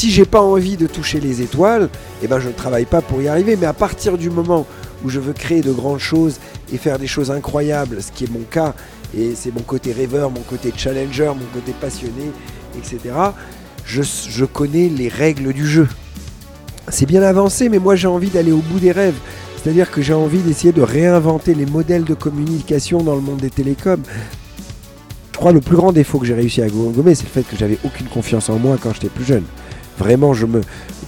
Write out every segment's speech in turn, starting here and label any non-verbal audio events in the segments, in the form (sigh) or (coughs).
si j'ai pas envie de toucher les étoiles, eh ben je ne travaille pas pour y arriver. Mais à partir du moment où je veux créer de grandes choses et faire des choses incroyables, ce qui est mon cas, et c'est mon côté rêveur, mon côté challenger, mon côté passionné, etc., je, connais les règles du jeu. C'est bien avancé, mais moi j'ai envie d'aller au bout des rêves. C'est-à-dire que j'ai envie d'essayer de réinventer les modèles de communication dans le monde des télécoms. Je crois que le plus grand défaut que j'ai réussi à gommer, c'est le fait que j'avais aucune confiance en moi quand j'étais plus jeune. Vraiment,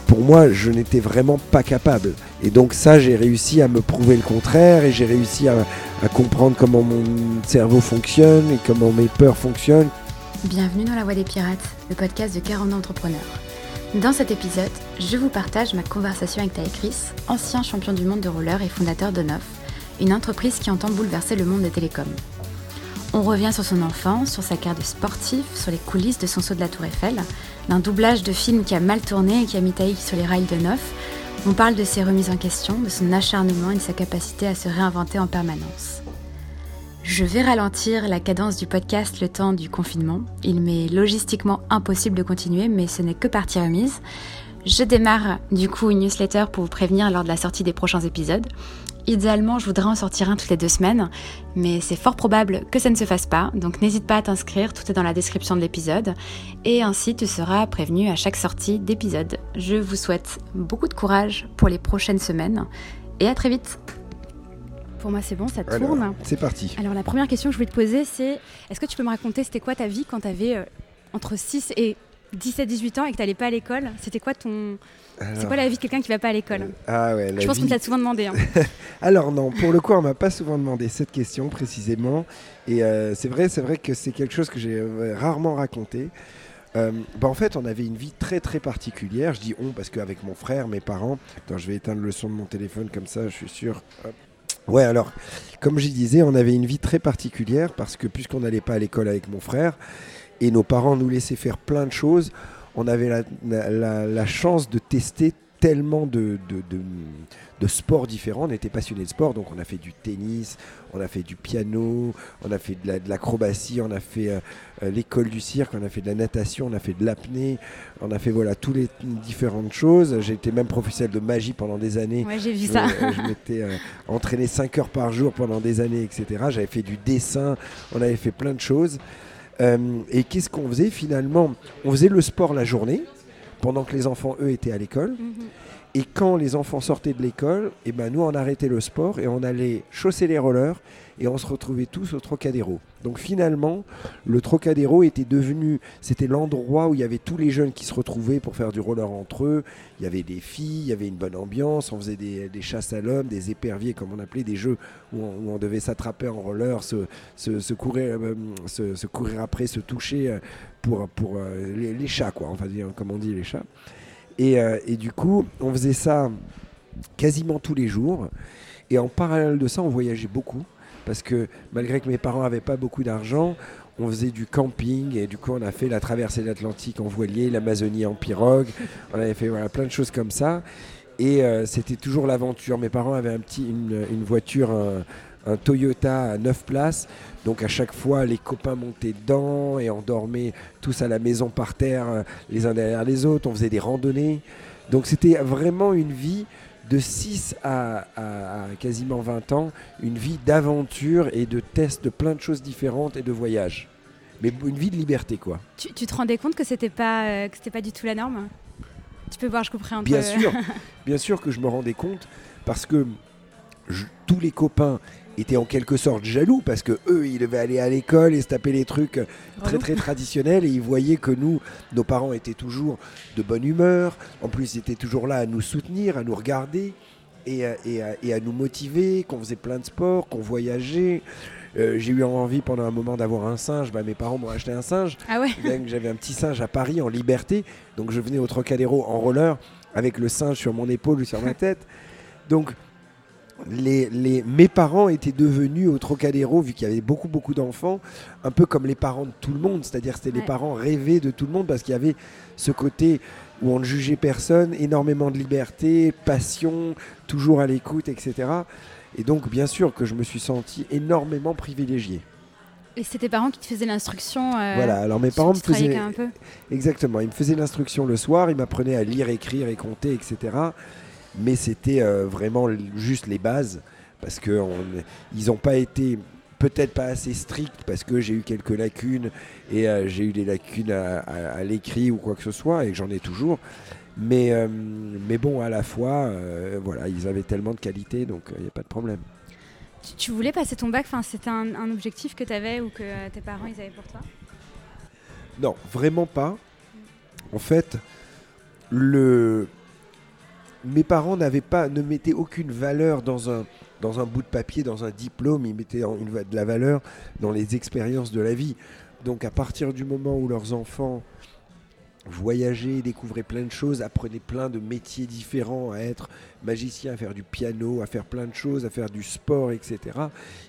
pour moi, je n'étais vraiment pas capable. Et donc ça, j'ai réussi à me prouver le contraire et j'ai réussi à, comprendre comment mon cerveau fonctionne et comment mes peurs fonctionnent. Bienvenue dans La Voix des Pirates, le podcast de 40 entrepreneurs. Dans cet épisode, je vous partage ma conversation avec Ty Chris, ancien champion du monde de roller et fondateur de Neuf, une entreprise qui entend bouleverser le monde des télécoms. On revient sur son enfance, sur sa carrière de sportif, sur les coulisses de son saut de la Tour Eiffel, d'un doublage de film qui a mal tourné et qui a mis Taïk sur les rails de Neuf. On parle de ses remises en question, de son acharnement et de sa capacité à se réinventer en permanence. Je vais ralentir la cadence du podcast le temps du confinement. Il m'est logistiquement impossible de continuer, mais ce n'est que partie remise. Je démarre du coup une newsletter pour vous prévenir lors de la sortie des prochains épisodes. Idéalement, je voudrais en sortir un toutes les deux semaines, mais c'est fort probable que ça ne se fasse pas, donc n'hésite pas à t'inscrire, tout est dans la description de l'épisode, et ainsi tu seras prévenu à chaque sortie d'épisode. Je vous souhaite beaucoup de courage pour les prochaines semaines, et à très vite pour moi, c'est bon, ça tourne. C'est parti. Alors, la première question que je voulais te poser, c'est est-ce que tu peux me raconter, c'était quoi ta vie quand tu avais euh, entre 6 et 17-18 ans et que tu n'allais pas à l'école C'était quoi ton. C'est quoi la vie de quelqu'un qui va pas à l'école? Ah ouais, Je pense qu'on te l'a souvent demandé. Hein. (laughs) Alors non, pour le coup, on m'a pas souvent demandé cette question précisément. Et euh, c'est vrai, c'est vrai que c'est quelque chose que j'ai euh, rarement raconté. bah en fait, on avait une vie très très particulière. Je dis on parce qu'avec mon frère, mes parents. Attends, je vais éteindre le son de mon téléphone comme ça, je suis sûr. Hop. Ouais, alors, comme je disais, on avait une vie très particulière parce que puisqu'on n'allait pas à l'école avec mon frère et nos parents nous laissaient faire plein de choses, on avait la, la, la chance de tester tellement de, de, de, de, sports différents. On était passionné de sport, donc on a fait du tennis, on a fait du piano, on a fait de l'acrobatie, on a fait euh, euh, l'école du cirque, on a fait de la natation, on a fait de l'apnée, on a fait voilà toutes les différentes choses. J'ai été même professionnel de magie pendant des années. Ouais, j'ai vu ça. je m'étais euh, entraîné 5 heures par jour pendant des années, etc. J'avais fait du dessin, on avait fait plein de choses. Et qu'est-ce qu'on faisait finalement? On faisait le sport la journée pendant que les enfants, eux, étaient à l'école. Mhm. Et quand les enfants sortaient de l'école, eh ben, nous, on arrêtait le sport et on allait chausser les rollers et on se retrouvait tous au Trocadéro. Donc finalement, le Trocadéro était devenu, c'était l'endroit où il y avait tous les jeunes qui se retrouvaient pour faire du roller entre eux. Il y avait des filles, il y avait une bonne ambiance, on faisait des, chasses à l'homme, des éperviers comme on appelait, des jeux où on, devait s'attraper en roller, se, se, courir, euh, se, courir après, se toucher euh, pour, pour euh, les, les, chats, quoi, enfin, comme on dit les chats. Et, et du coup, on faisait ça quasiment tous les jours. Et en parallèle de ça, on voyageait beaucoup parce que malgré que mes parents n'avaient pas beaucoup d'argent, on faisait du camping et du coup on a fait la traversée de l'Atlantique en voilier, l'Amazonie en pirogue, on avait fait plein de choses comme ça et euh, c'était toujours l'aventure. Mes parents avaient un petit, une, voiture, un, Toyota à 9 places, donc à chaque fois les copains montaient dedans et on dormait tous à la maison par terre, euh, les uns derrière les autres, on faisait des randonnées. Donc c'était vraiment une vie de 6 à, quasiment 20 ans, une vie d'aventure et de tests de plein de choses différentes et de voyages. Mais une vie de liberté, quoi. Tu, te rendais compte que c'était pas euh, que c'était pas du tout la norme? Tu peux voir, je comprends un bien peu. Sûr, (laughs) bien sûr que je me rendais compte parce que tous les copains étaient en quelque sorte jaloux parce que eux ils devaient aller à l'école et se taper les trucs très très traditionnels et ils voyaient que nous nos parents étaient toujours de bonne humeur en plus ils étaient toujours là à nous soutenir à nous regarder et, et, à, nous motiver qu'on faisait plein de sports qu'on voyageait euh, j'ai eu envie pendant un moment d'avoir un singe. Bah, mes parents m'ont acheté un singe. Ah ouais J'avais un petit singe à Paris en liberté. Donc je venais au Trocadéro en roller avec le singe sur mon épaule ou sur ma (laughs) tête. Donc les, mes parents étaient devenus au Trocadéro, vu qu'il y avait beaucoup, beaucoup d'enfants, un peu comme les parents de tout le monde. C'est-à-dire c'était les parents rêvés de tout le monde parce qu'il y avait ce côté où on ne jugeait personne, énormément de liberté, passion, toujours à l'écoute, etc. Et donc, bien sûr que je me suis senti énormément privilégié. Et c'était tes parents qui te faisaient l'instruction euh, Voilà, alors mes parents me faisaient. Un peu? Exactement, ils me faisaient l'instruction le soir, ils m'apprenaient à lire, écrire et compter, etc. Mais c'était euh, vraiment juste les bases, parce qu'ils n'ont pas été peut-être pas assez stricts, parce que j'ai eu quelques lacunes, et euh, j'ai eu des lacunes à, l'écrit ou quoi que ce soit, et j'en ai toujours. Mais, mais bon, à la fois, voilà, ils avaient tellement de qualité, donc il n'y a pas de problème. Tu, voulais passer ton bac enfin, C'était un, objectif que tu avais ou que tes parents ils avaient pour toi? Non, vraiment pas. En fait, le... mes parents n'avaient pas, ne mettaient aucune valeur dans un, bout de papier, dans un diplôme. Ils mettaient de la valeur dans les expériences de la vie. Donc à partir du moment où leurs enfants voyager, découvrir plein de choses, apprenez plein de métiers différents, à être magicien, à faire du piano, à faire plein de choses, à faire du sport, etc.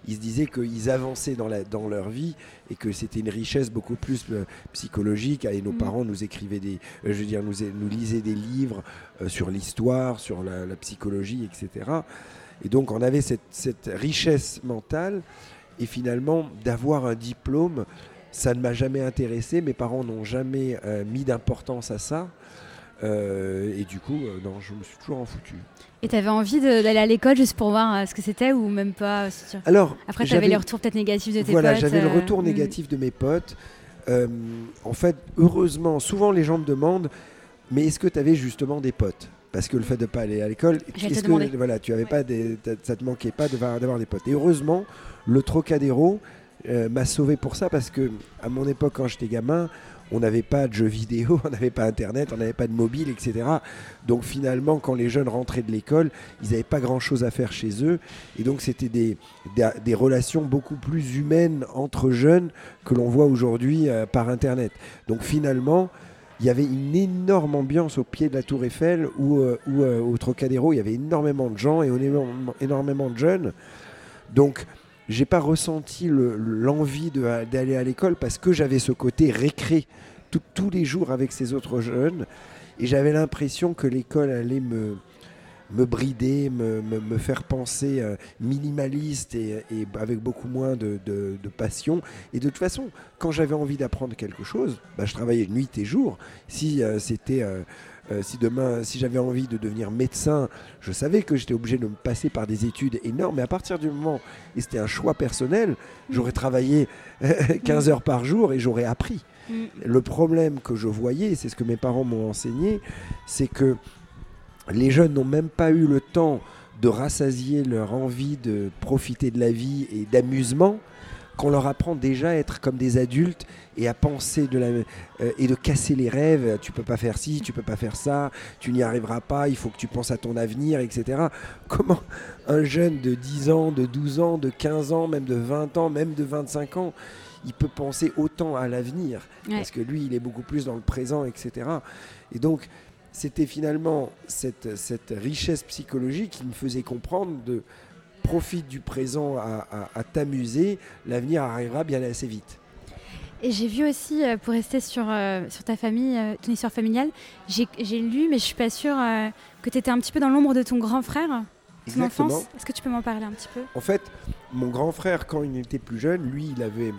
Ils se disaient qu'ils avançaient dans, la, dans leur vie et que c'était une richesse beaucoup plus euh, psychologique. Et nos mm. parents nous écrivaient des, euh, je veux dire, nous, nous lisaient des livres euh, sur l'histoire, sur la, psychologie, etc. Et donc on avait cette, cette richesse mentale et finalement d'avoir un diplôme ça ne m'a jamais intéressé, mes parents n'ont jamais euh, mis d'importance à ça. Euh, et du coup, euh, non, je me suis toujours en foutu. Et tu avais envie d'aller à l'école juste pour voir ce que c'était ou même pas Alors, Après, tu avais les retours peut-être négatifs de tes potes Voilà, j'avais le retour hmm. négatif de mes potes. en fait, heureusement, souvent les gens me demandent mais est-ce que tu avais justement des potes? Parce que le fait de ne pas aller à l'école, est-ce que voilà, tu avais pas des, ça te manquait pas d'avoir des potes. Et heureusement, le Trocadéro, euh, m'a sauvé pour ça parce que à mon époque, quand j'étais gamin, on n'avait pas de jeux vidéo, (laughs) on n'avait pas Internet, on n'avait pas de mobile, etc. Donc finalement, quand les jeunes rentraient de l'école, ils n'avaient pas grand-chose à faire chez eux. Et donc c'était des, relations beaucoup plus humaines entre jeunes que l'on voit aujourd'hui euh, par Internet. Donc finalement, il y avait une énorme ambiance au pied de la Tour Eiffel ou euh, au Trocadéro, il y avait énormément de gens et énormément de jeunes. Donc j'ai pas ressenti l'envie d'aller à l'école parce que j'avais ce côté récré tous les jours avec ces autres jeunes et j'avais l'impression que l'école allait me, me brider, me, me, faire penser euh, minimaliste et, avec beaucoup moins de, de, passion. Et de toute façon, quand j'avais envie d'apprendre quelque chose, bah, je travaillais nuit et jour. Si euh, c'était euh, euh, si demain, si j'avais envie de devenir médecin, je savais que j'étais obligé de me passer par des études énormes. Mais à partir du moment, et c'était un choix personnel, j'aurais travaillé (laughs) 15 heures par jour et j'aurais appris. Mm. Le problème que je voyais, c'est ce que mes parents m'ont enseigné, c'est que les jeunes n'ont même pas eu le temps de rassasier leur envie de profiter de la vie et d'amusement qu'on leur apprend déjà à être comme des adultes et à penser de la, euh, et de casser les rêves. Tu peux pas faire ci, tu peux pas faire ça, tu n'y arriveras pas, il faut que tu penses à ton avenir, etc. (laughs) Comment un jeune de 10 ans, de 12 ans, de 15 ans, même de 20 ans, même de 25 ans, il peut penser autant à l'avenir? Parce que lui, il est beaucoup plus dans le présent, etc. Et donc, c'était finalement cette, cette richesse psychologique qui me faisait comprendre de profite du présent à, t'amuser, l'avenir arrivera bien assez vite. Et j'ai vu aussi, euh, pour rester sur, euh, sur ta famille, euh, ton histoire familiale, j'ai lu, mais je suis pas sûre que tu étais un petit peu dans l'ombre de ton grand frère, ton enfance. Est-ce que tu peux m'en parler un petit peu? En fait, mon grand frère, quand il était plus jeune, lui, il avait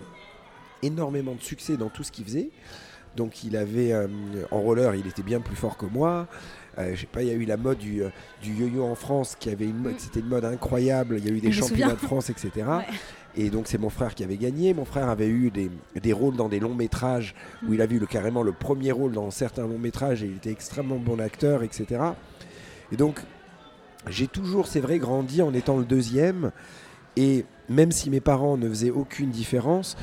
énormément de succès dans tout ce qu'il faisait. Donc il avait, en roller, il était bien plus fort que moi. Euh, je sais pas, il y a eu la mode du, euh, du yo-yo en France qui avait une mode, mm. c'était une mode incroyable. Il y a eu des championnats de France, etc. (laughs) Et donc c'est mon frère qui avait gagné. Mon frère avait eu des, des rôles dans des longs métrages où il avait eu le, carrément le premier rôle dans certains longs métrages et il était extrêmement bon acteur, etc. Et donc j'ai toujours, c'est vrai, grandi en étant le deuxième. Et même si mes parents ne faisaient aucune différence,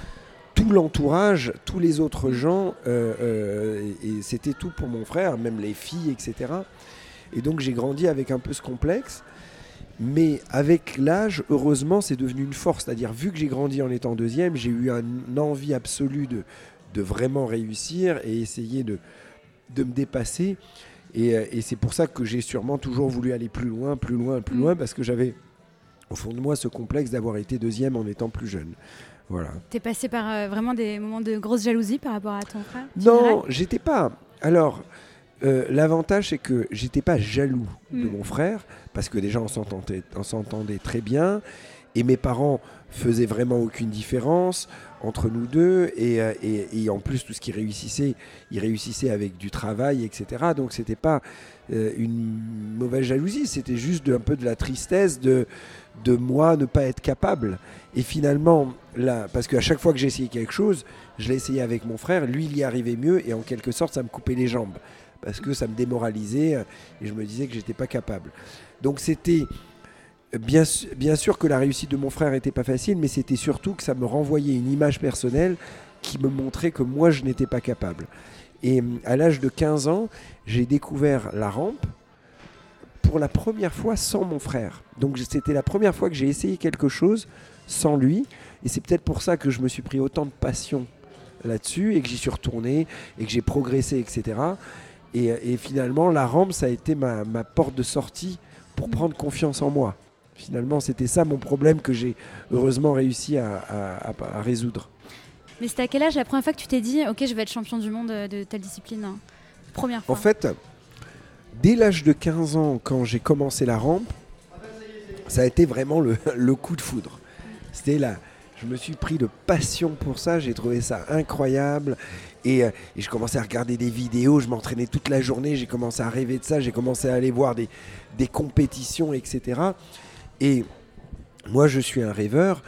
tout l'entourage, tous les autres gens, euh, euh, et, c'était tout pour mon frère, même les filles, etc. Et donc j'ai grandi avec un peu ce complexe. Mais avec l'âge, heureusement, c'est devenu une force. C'est-à-dire, vu que j'ai grandi en étant deuxième, j'ai eu une envie absolue de, de vraiment réussir et essayer de, de me dépasser. Et, euh, et c'est pour ça que j'ai sûrement toujours voulu aller plus loin, plus loin, plus mm. loin, parce que j'avais au fond de moi ce complexe d'avoir été deuxième en étant plus jeune. Voilà. T'es passé par euh, vraiment des moments de grosse jalousie par rapport à ton frère Non, j'étais pas. Alors, euh, l'avantage, c'est que j'étais pas jaloux de hmm. mon frère, parce que déjà, on s'entendait très bien. Et mes parents faisaient vraiment aucune différence entre nous deux. Et, euh, et- et en plus, tout ce qui réussissait, ils réussissaient avec du travail, etc. Donc, c'était pas euh, une mauvaise jalousie, c'était juste un peu de la tristesse de, de moi ne pas être capable. Et finalement, là, parce qu'à chaque fois que essayé quelque chose, je l'ai essayé avec mon frère, lui, il y arrivait mieux, et en quelque sorte, ça me coupait les jambes. Parce que ça me démoralisait, euh, et je me disais que j'étais pas capable. Donc, c'était. Bien, sûr que la réussite de mon frère n'était pas facile, mais c'était surtout que ça me renvoyait une image personnelle qui me montrait que moi, je n'étais pas capable. Et hum, à l'âge de 15 ans, j'ai découvert la rampe pour la première fois sans mon frère. Donc c'était la première fois que j'ai essayé quelque chose sans lui. Et c'est peut-être pour ça que je me suis pris autant de passion là-dessus et que j'y suis retourné et que j'ai progressé, etc. Et, finalement, la rampe, ça a été ma porte de sortie pour prendre confiance en moi. Finalement, c'était ça mon problème que j'ai heureusement réussi à, à- à- à résoudre. Mais c'était à quel âge la première fois que tu t'es dit, ok, je vais être champion du monde euh, de telle discipline hein? Première fois. En fait, dès l'âge de 15 ans, quand j'ai commencé la rampe, ça a été vraiment le, (laughs) le coup de foudre. C'était là. Je me suis pris de passion pour ça, j'ai trouvé ça incroyable. Et, euh, et je commençais à regarder des vidéos, je m'entraînais toute la journée, j'ai commencé à rêver de ça, j'ai commencé à aller voir des, des compétitions, etc. Et moi, je suis un rêveur.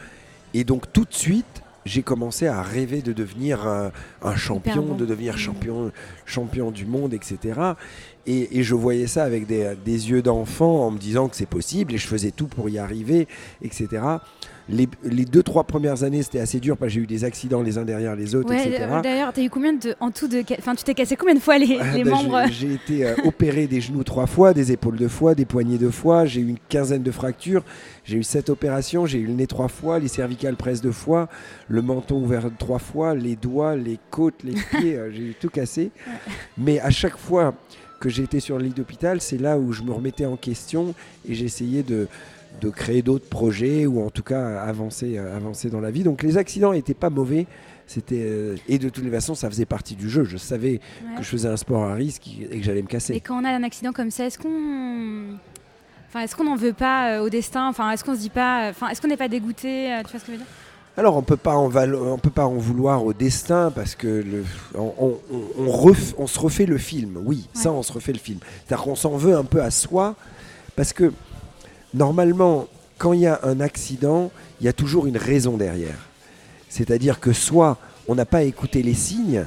Et donc, tout de suite, j'ai commencé à rêver de devenir un, un champion, bon. de devenir Mhm. champion, champion du monde, etc. Et, et je voyais ça avec des, des yeux d'enfant en me disant que c'est possible et je faisais tout pour y arriver, etc. Les, les deux, trois premières années, c'était assez dur parce que j'ai eu des accidents les uns derrière les autres, Ouais, etc. d'ailleurs, t'as eu combien de, en tout de, enfin, tu t'es cassé combien de fois les, Ah, les bah, membres? j'ai- J'ai été euh, opéré des genoux trois fois, des épaules deux fois, des poignets deux fois. J'ai eu une quinzaine de fractures. J'ai eu sept opérations. J'ai eu le nez trois fois, les cervicales presque deux fois, le menton ouvert trois fois, les doigts, les côtes, les pieds. euh, j'ai eu tout cassé. Mais à chaque fois que j'étais sur le lit d'hôpital, c'est là où je me remettais en question et j'essayais de de créer d'autres projets ou en tout cas avancer, euh, avancer dans la vie. Donc les accidents n'étaient pas mauvais. C'était euh, et de toutes les façons, ça faisait partie du jeu. Je savais Ouais. que je faisais un sport à risque et que j'allais me Et casser. quand on a un accident comme ça, est-ce qu'on, enfin, est-ce qu'on n'en veut pas euh, au destin? Enfin, est-ce qu'on se dit pas, enfin, est-ce qu'on n'est pas dégoûté euh, Tu vois ce que je veux dire? Alors on peut pas en valo- on peut pas en vouloir au destin parce que le, on, on- on ref- on se refait le film. Oui, ça on se refait le film. C'est-à-dire qu'on s'en veut un peu à soi parce que normalement quand il y a un accident, il y a toujours une raison derrière. C'est-à-dire que soit on n'a pas écouté les signes,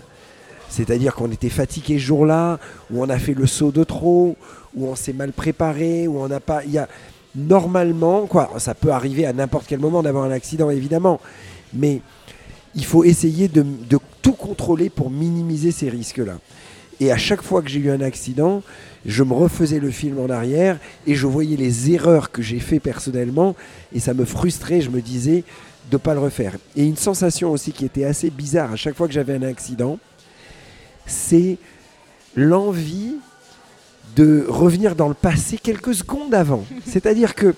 c'est-à-dire qu'on était fatigué ce jour-là, ou on a fait le saut de trop, ou on s'est mal préparé, ou on n'a pas. Il y a normalement, quoi, ça peut arriver à n'importe quel moment d'avoir un accident, évidemment, mais il faut essayer de, tout contrôler pour minimiser ces risques-là. Et à chaque fois que j'ai eu un accident, je me refaisais le film en arrière et je voyais les erreurs que j'ai fait personnellement et ça me frustrait. Je me disais de ne pas le refaire. Et une sensation aussi qui était assez bizarre à chaque fois que j'avais un accident, c'est l'envie de revenir dans le passé quelques secondes avant. (laughs) C'est-à-dire que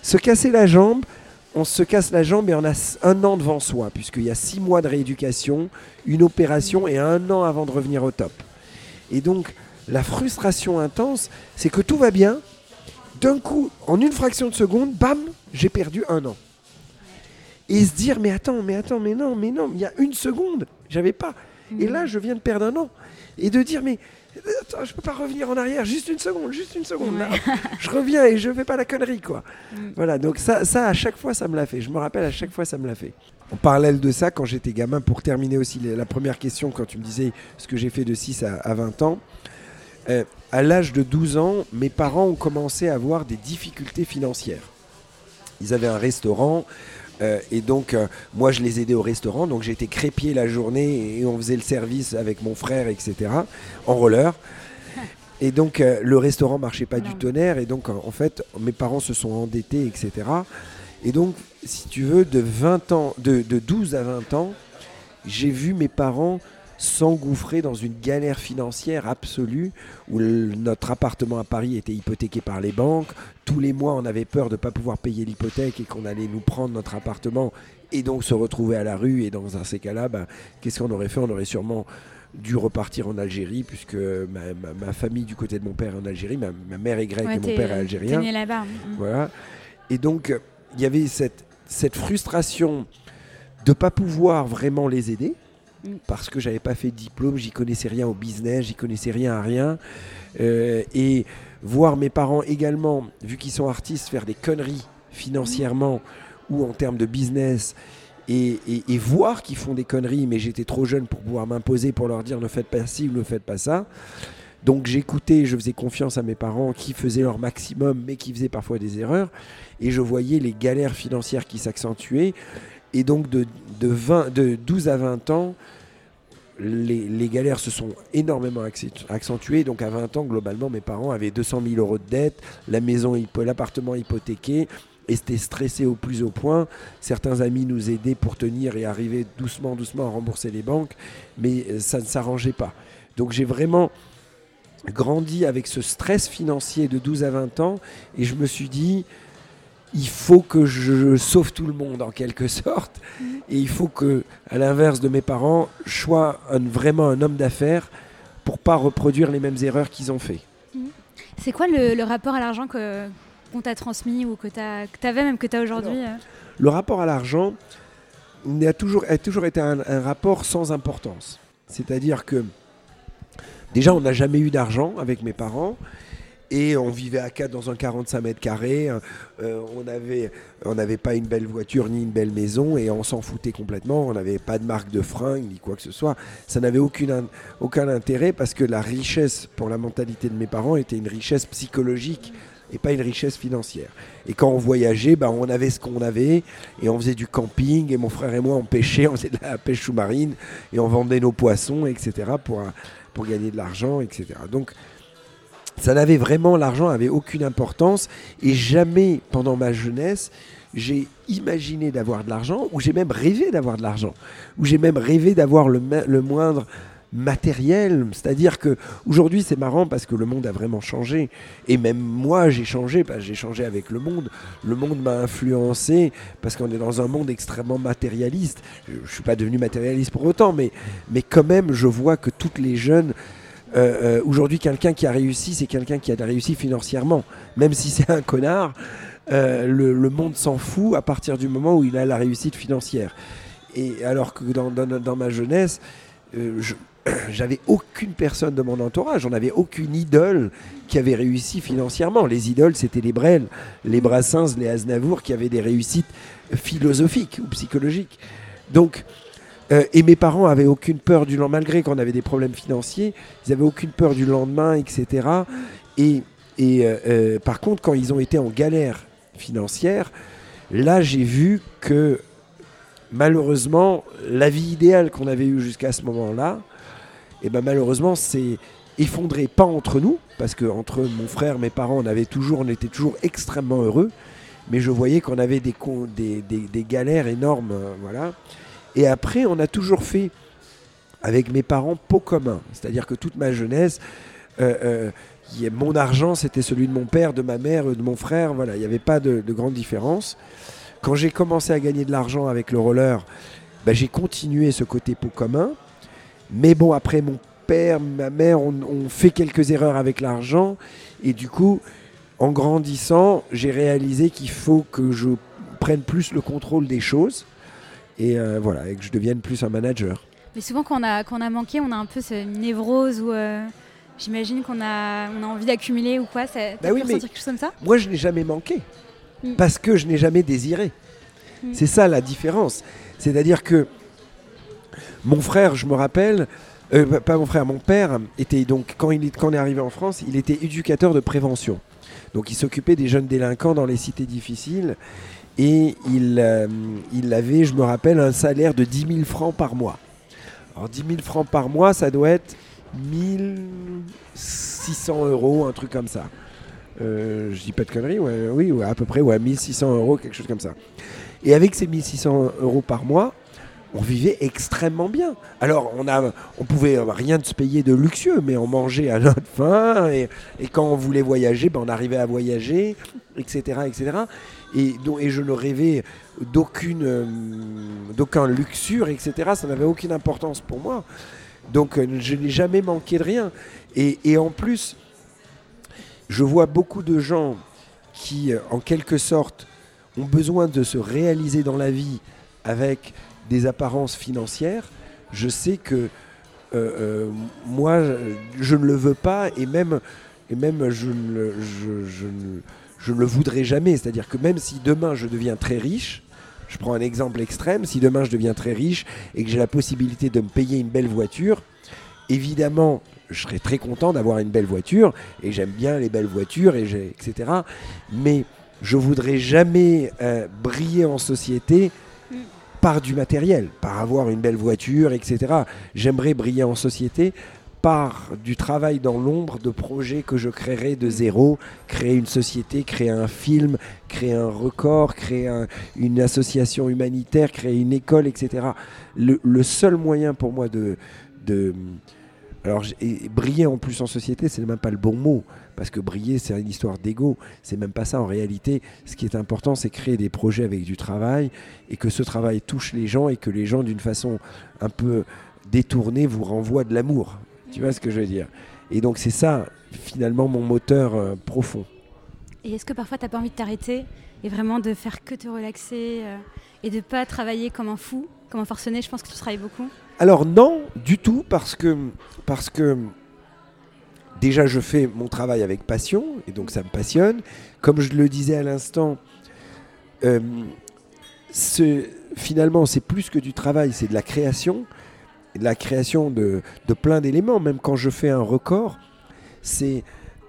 se casser la jambe, on se casse la jambe et on a un an devant soi, puisqu'il y a six mois de rééducation, une opération et un an avant de revenir au top. Et donc, la frustration intense, c'est que tout va bien. D'un coup, en une fraction de seconde, bam, j'ai perdu un an. Et se dire, mais attends, mais attends, mais non, mais non, il y a une seconde, j'avais pas. Et là, je viens de perdre un an. Et de dire, mais attends, je peux pas revenir en arrière, juste une seconde, juste une seconde. là. (laughs) je reviens et je fais pas la connerie, quoi. Mm. Voilà, donc ça, ça, à chaque fois, ça me l'a fait. Je me rappelle, à chaque fois, ça me l'a fait. En parallèle de ça, quand j'étais gamin, pour terminer aussi la la première question, quand tu me disais ce que j'ai fait de 6 à, à 20 ans, euh, à l'âge de 12 ans, mes parents ont commencé à avoir des difficultés financières. Ils avaient un restaurant. Euh, et donc, euh, moi, je les aidais au restaurant. Donc, j'étais crépier la journée et on faisait le service avec mon frère, etc., en roller. Et donc, euh, le restaurant marchait pas du tonnerre. Et donc, en en fait, mes parents se sont endettés, etc. Et donc, si tu veux, de, 20 ans, de, de 12 à 20 ans, j'ai vu mes parents s'engouffrer dans une galère financière absolue où le- notre appartement à Paris était hypothéqué par les banques. Tous les mois, on avait peur de ne pas pouvoir payer l'hypothèque et qu'on allait nous prendre notre appartement et donc se retrouver à la rue. Et dans un- ces cas-là, ben, qu'est-ce qu'on aurait fait? On aurait sûrement dû repartir en Algérie puisque ma, ma- ma famille du côté de mon père est en Algérie, ma, ma mère est grecque Ouais, et mon père est algérien. né là-bas. mm. Voilà. Et donc, il y avait cette cette frustration de ne pas pouvoir vraiment les aider Mm. Parce que j'avais pas fait de diplôme, j'y connaissais rien au business, j'y connaissais rien à rien. Euh, et voir mes parents également, vu qu'ils sont artistes, faire des conneries financièrement ou en termes de business. Et, voir qu'ils font des conneries, mais j'étais trop jeune pour pouvoir m'imposer pour leur dire ne faites pas ci ou ne faites pas ça. Donc j'écoutais, je faisais confiance à mes parents qui faisaient leur maximum, mais qui faisaient parfois des erreurs. Et je voyais les galères financières qui s'accentuaient. Et donc de, de, 20, de 12 à 20 ans, les, galères se sont énormément accent- accentuées. Donc à 20 ans, globalement, mes parents avaient 200 000 euros de dette, la maison, l'appartement hypothéqué. Et c'était stressé au plus haut point. Certains amis nous aidaient pour tenir et arriver doucement, doucement à rembourser les banques. Mais euh, ça ne s'arrangeait pas. Donc j'ai vraiment grandi avec ce stress financier de 12 à 20 ans. Et je me suis dit, il faut que je sauve tout le monde en quelque sorte. Et il faut que, à l'inverse de mes parents, je sois un- vraiment un homme d'affaires pour pas reproduire les mêmes erreurs qu'ils ont fait. C'est quoi le, le rapport à l'argent que qu'on t'a transmis ou que tu avais même que tu as aujourd'hui euh Le rapport à l'argent a toujours, a toujours été un, un rapport sans importance. C'est-à-dire que déjà, on n'a jamais eu d'argent avec mes parents. Et on vivait à quatre dans un 45 mètres carrés. Euh, on n'avait on n'avait pas une belle voiture ni une belle maison et on s'en foutait complètement. On n'avait pas de marque de fringues ni quoi que ce soit. Ça n'avait aucune, aucun intérêt parce que la richesse pour la mentalité de mes parents était une richesse psychologique et pas une richesse financière. Et quand on voyageait, ben, on avait ce qu'on avait et on faisait du camping et mon frère et moi on pêchait, on faisait de la pêche sous-marine et on vendait nos poissons, etc. pour, pour gagner de l'argent, etc. Donc ça n'avait vraiment, l'argent avait aucune importance et jamais pendant ma jeunesse j'ai imaginé d'avoir de l'argent ou j'ai même rêvé d'avoir de l'argent ou j'ai même rêvé d'avoir le, le moindre matériel. C'est-à-dire que aujourd'hui c'est marrant parce que le monde a vraiment changé et même moi j'ai changé, parce que j'ai changé avec le monde. Le monde m'a influencé parce qu'on est dans un monde extrêmement matérialiste. Je ne suis pas devenu matérialiste pour autant, mais, mais quand même je vois que toutes les jeunes euh, euh, aujourd'hui, quelqu'un qui a réussi, c'est quelqu'un qui a réussi financièrement. Même si c'est un connard, euh, le, le monde s'en fout à partir du moment où il a la réussite financière. Et alors que dans, dans- dans ma jeunesse, euh, (clears throat) j'avais aucune personne de mon entourage, on n'avait aucune idole qui avait réussi financièrement. Les idoles, c'était les Brel, les Brassens, les Aznavour qui avaient des réussites philosophiques ou psychologiques. Donc, euh, et mes parents avaient aucune peur du lendemain, malgré qu'on avait des problèmes financiers, ils avaient aucune peur du lendemain, etc. Et, euh, euh, par contre, quand ils ont été en galère financière, là j'ai vu que malheureusement, la vie idéale qu'on avait eue jusqu'à ce moment-là, et ben malheureusement, c'est effondré pas entre nous, parce que entre mon frère, mes parents, on avait toujours, on était toujours extrêmement heureux, mais je voyais qu'on avait des, des, des- galères énormes, voilà. Et après, on a toujours fait avec mes parents pot commun, c'est-à-dire que toute ma jeunesse, euh, euh, mon argent c'était celui de mon père, de ma mère, de mon frère, voilà, il n'y avait pas de, de grande différence. Quand j'ai commencé à gagner de l'argent avec le roller, ben, j'ai continué ce côté pot commun. Mais bon, après, mon père, ma mère ont, ont fait quelques erreurs avec l'argent. Et du coup, en grandissant, j'ai réalisé qu'il faut que je prenne plus le contrôle des choses. Et euh, voilà, et que je devienne plus un manager. Mais souvent, quand on, a, quand on a manqué, on a un peu ce- une névrose ou euh, j'imagine qu'on a, on a envie d'accumuler ou quoi. Ça, Bah oui, mais- quelque chose comme ça? Moi, je n'ai jamais manqué. Mm. Parce que je n'ai jamais désiré. Mm. C'est ça la différence. C'est-à-dire que mon frère, je me rappelle, euh, pas- mon frère, mon père était donc, quand, il est, quand on est arrivé en France, il était éducateur de prévention. Donc il s'occupait des jeunes délinquants dans les cités difficiles. Et il, euh, il avait, je me rappelle, un salaire de 10 000 francs par mois. Alors 10 000 francs par mois, ça doit être 1600 euros, un truc comme ça. Euh, je dis pas de conneries, ouais, oui, à peu près, ouais, 1600 euros, quelque chose comme ça. Et avec ces 1600 euros par mois, on vivait extrêmement bien. Alors, on a, on pouvait euh, rien de se payer de luxueux, mais on mangeait à notre faim, et, et quand on voulait voyager, ben, on arrivait à voyager, etc., etc. Et, et je ne rêvais d'aucune, euh, d'aucun luxure, etc. Ça n'avait aucune importance pour moi. Donc, euh, je n'ai jamais manqué de rien. Et, en plus, je vois beaucoup de gens qui, euh, en quelque sorte, ont besoin de se réaliser dans la vie avec des apparences financières, je sais que moi, je ne le veux pas et même, et même je, je, je, je ne le voudrais jamais. C'est-à-dire que même si demain je deviens très riche, je prends un exemple extrême, si demain je deviens très riche et que j'ai la possibilité de me payer une belle voiture, évidemment, je serais très content d'avoir une belle voiture et j'aime bien les belles voitures, et etc. Mais je voudrais jamais euh, briller en société par du matériel, par avoir une belle voiture, etc. J'aimerais briller en société du travail dans l'ombre de projets que je créerai de zéro, créer une société, créer un film, créer un record, créer une association humanitaire, créer une école, etc. Le, seul moyen pour moi de... de alors, briller en plus en société, c'est même pas le bon mot, parce que briller, c'est une histoire d'ego. C'est même pas ça en réalité. Ce qui est important, c'est créer des projets avec du travail et que ce travail touche les gens et que les gens, d'une façon un peu détournée, vous renvoient de l'amour. Tu vois ce que je veux dire Et donc c'est ça, finalement, mon moteur euh, profond. Et est-ce que parfois tu n'as pas envie de t'arrêter et vraiment de faire que te relaxer euh, et de pas travailler comme un fou, comme un forcené? Je pense que tu travailles beaucoup. Alors non, du tout, parce que, parce que déjà je fais mon travail avec passion, et donc ça me passionne. Comme je le disais à l'instant, euh, finalement c'est plus que du travail, c'est de la création la création de, plein d'éléments. Même quand je fais un record, c'est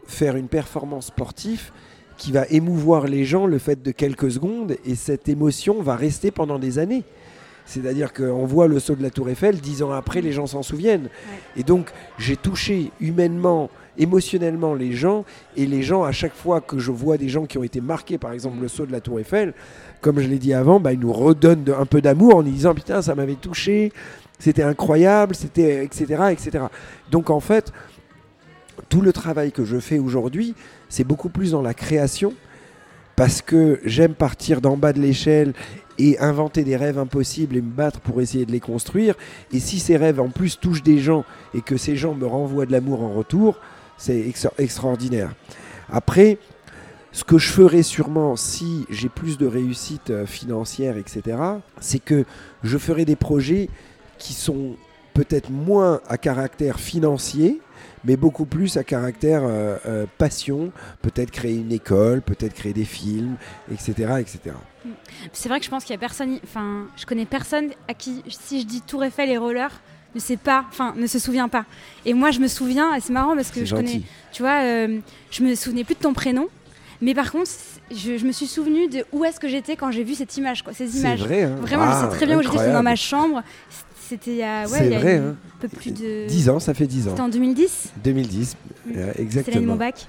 faire une performance sportive qui va émouvoir les gens le fait de quelques secondes et cette émotion va rester pendant des années. C'est-à-dire qu'on voit le saut de la Tour Eiffel, dix ans après, les gens s'en souviennent. Et donc, j'ai touché humainement, émotionnellement les gens, et les gens, à chaque fois que je vois des gens qui ont été marqués, par exemple, le saut de la Tour Eiffel, comme je l'ai dit avant, bah, ils nous redonnent un peu d'amour en disant Putain, ça m'avait touché, c'était incroyable, c'était etc., etc. Donc en fait, tout le travail que je fais aujourd'hui, c'est beaucoup plus dans la création parce que j'aime partir d'en bas de l'échelle et inventer des rêves impossibles et me battre pour essayer de les construire. Et si ces rêves en plus touchent des gens et que ces gens me renvoient de l'amour en retour, c'est extraordinaire. Après, ce que je ferai sûrement si j'ai plus de réussite euh, financière, etc., c'est que je ferai des projets qui sont peut-être moins à caractère financier, mais beaucoup plus à caractère euh, euh, passion, peut-être créer une école, peut-être créer des films, etc. etc. C'est vrai que je pense qu'il y a personne, enfin, je connais personne à qui, si je dis Tour Eiffel et roller, ne sait pas, enfin, ne se souvient pas. Et moi, je me souviens, et c'est marrant parce que je connais, tu vois, euh, je me souvenais plus de ton prénom, mais par contre, je, me suis souvenu de où est-ce que j'étais quand j'ai vu cette image, quoi, ces images. Vrai, hein. Vraiment, je sais très bien où j'étais, dans ma chambre. C'était il y a, ouais, vrai, un hein. peu plus de. 10 ans, ça fait 10 ans. C'était en 2010 2010, exactement. C'est l'année de mon bac.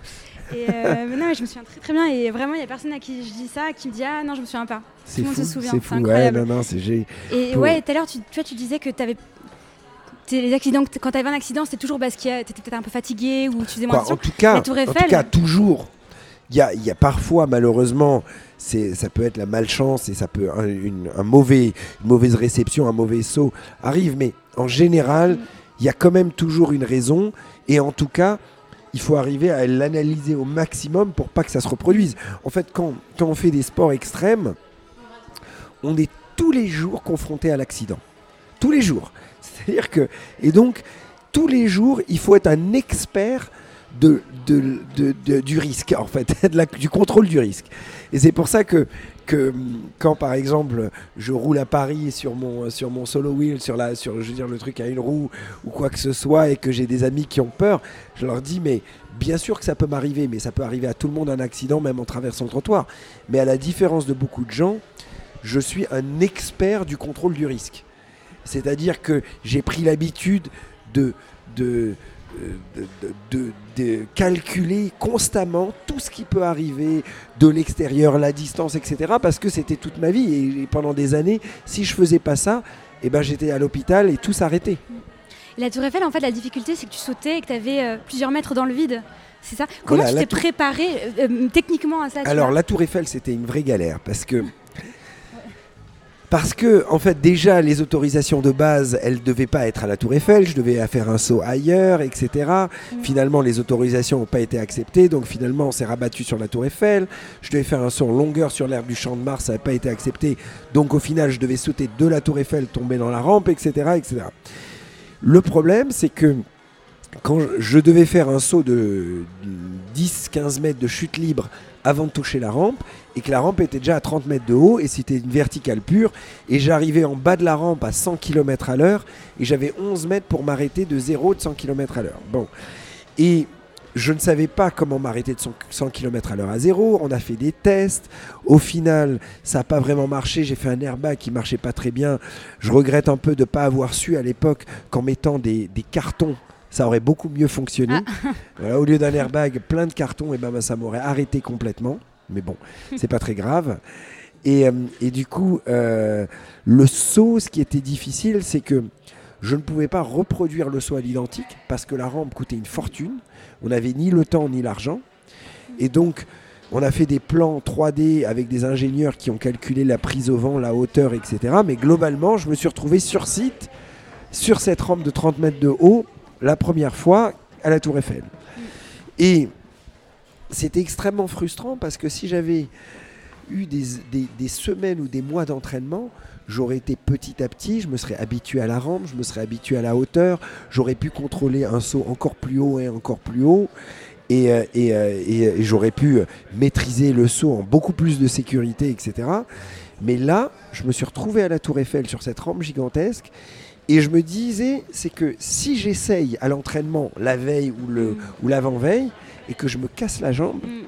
Et euh, (laughs) non, mais je me souviens très très bien. Et vraiment, il n'y a personne à qui je dis ça qui me dit Ah non, je me souviens pas. C'est fou. se souvient. C'est fou. Ouais, non, non, c'est Et ouais, tout à l'heure, tu, tu, vois, tu disais que tu avais les accidents, quand tu avais un accident, c'était toujours parce que tu étais peut-être un peu fatigué ou tu faisais moins En tout cas, en tout cas toujours. Il y a, y a, parfois, malheureusement, ça peut être la malchance et ça peut une, un mauvais, une mauvaise réception, un mauvais saut arrive, mais en général, il y a quand même toujours une raison et en tout cas, il faut arriver à l'analyser au maximum pour pas que ça se reproduise. En fait, quand, quand on fait des sports extrêmes, on est tous les jours confronté à l'accident. Tous les jours. (laughs) C'est-à-dire que. Et donc, tous les jours, il faut être un expert de, de, du risque, en fait, (laughs) du contrôle du risque. Et c'est pour ça que, que quand, par exemple, je roule à Paris sur mon, sur mon solo wheel, sur, la, sur je veux dire, le truc à une roue ou quoi que ce soit, et que j'ai des amis qui ont peur, je leur dis, mais bien sûr que ça peut m'arriver, mais ça peut arriver à tout le monde un accident, même en traversant le trottoir. Mais à la différence de beaucoup de gens, je suis un expert du contrôle du risque. C'est-à-dire que j'ai pris l'habitude de, de, de, de, calculer constamment tout ce qui peut arriver de l'extérieur, la distance, etc. Parce que c'était toute ma vie et, pendant des années, si je faisais pas ça, eh ben j'étais à l'hôpital et tout s'arrêtait. La Tour Eiffel, en fait, la difficulté, c'est que tu sautais et que tu avais euh, plusieurs mètres dans le vide. C'est ça? Comment tu t'es préparé euh, euh, techniquement à ça Alors, la Tour Eiffel, c'était une vraie galère parce que parce que, en fait, déjà, les autorisations de base, elles ne devaient pas être à la Tour Eiffel, je devais faire un saut ailleurs, etc. Mm. Finalement, les autorisations n'ont pas été acceptées, donc finalement, on s'est rabattu sur la Tour Eiffel. Je devais faire un saut en longueur sur l'herbe du Champ de Mars, ça n'a pas été accepté. Donc, au final, je devais sauter de la Tour Eiffel, tomber dans la rampe, etc. etc. Le problème, c'est que quand je devais faire un saut de 10-15 mètres de chute libre avant de toucher la rampe, et que la rampe était déjà à 30 mètres de haut et c'était une verticale pure. Et j'arrivais en bas de la rampe à 100 km à l'heure et j'avais 11 mètres pour m'arrêter de 0 de 100 km à l'heure. Bon. Et je ne savais pas comment m'arrêter de 100 km à l'heure à zéro. On a fait des tests. Au final, ça n'a pas vraiment marché. J'ai fait un airbag qui marchait pas très bien. Je regrette un peu de ne pas avoir su à l'époque qu'en mettant des, cartons ça aurait beaucoup mieux fonctionné. Ah. (laughs) au lieu d'un airbag plein de cartons, et eh ben, ça m'aurait arrêté complètement mais bon, c'est pas très grave. Et, euh, du coup, euh, le saut, ce qui était difficile, c'est que je ne pouvais pas reproduire le saut à l'identique parce que la rampe coûtait une fortune. On n'avait ni le temps ni l'argent. Et donc, on a fait des plans 3D avec des ingénieurs qui ont calculé la prise au vent, la hauteur, etc. Mais globalement, je me suis retrouvé sur site, sur cette rampe de 30 mètres de haut, la première fois à la Tour Eiffel. Et c'était extrêmement frustrant parce que si j'avais eu des, semaines ou des mois d'entraînement, j'aurais été petit à petit, je me serais habitué à la rampe, je me serais habitué à la hauteur, j'aurais pu contrôler un saut encore plus haut et encore plus haut. Et, euh, euh, et j'aurais pu maîtriser le saut en beaucoup plus de sécurité, etc. Mais là, je me suis retrouvé à la Tour Eiffel sur cette rampe gigantesque et je me disais, c'est que si j'essaye à l'entraînement la veille ou, ou l'avant-veille, et que je me casse la jambe, mm.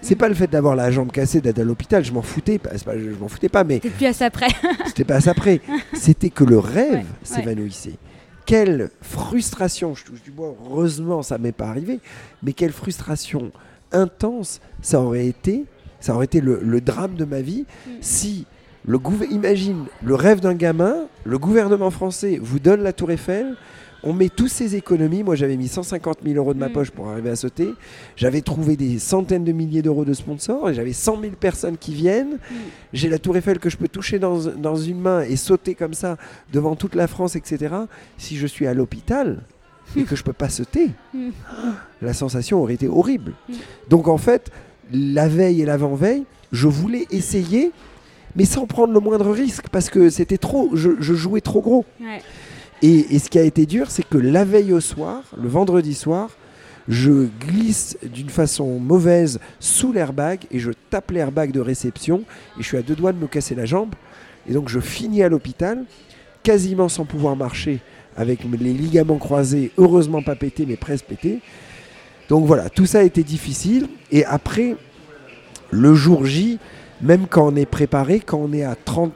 c'est pas le fait d'avoir la jambe cassée, d'être à l'hôpital, je m'en foutais, pas, je m'en foutais pas, mais. C'était plus à ça près. (laughs) C'était pas à ça près. C'était que le rêve s'évanouissait. Quelle frustration, je touche du bois, heureusement ça m'est pas arrivé, mais quelle frustration intense ça aurait été, ça aurait été le, drame de ma vie mm. si le imagine le rêve d'un gamin, le gouvernement français vous donne la Tour Eiffel, on met tous ces économies. Moi, j'avais mis 150 000 euros de ma mm. poche pour arriver à sauter. J'avais trouvé des centaines de milliers d'euros de sponsors et j'avais 100 000 personnes qui viennent. Mm. J'ai la Tour Eiffel que je peux toucher dans, une main et sauter comme ça devant toute la France, etc. Si je suis à l'hôpital (laughs) et que je peux pas sauter, mm. la sensation aurait été horrible. Donc, en fait, la veille et l'avant-veille, je voulais essayer mais sans prendre le moindre risque parce que c'était trop, je, jouais trop gros. Et, ce qui a été dur, c'est que la veille au soir, le vendredi soir, je glisse d'une façon mauvaise sous l'airbag et je tape l'airbag de réception et je suis à deux doigts de me casser la jambe. Et donc je finis à l'hôpital, quasiment sans pouvoir marcher, avec les ligaments croisés, heureusement pas pétés, mais presque pétés. Donc voilà, tout ça a été difficile. Et après, le jour J, même quand on est préparé, quand on est à 30,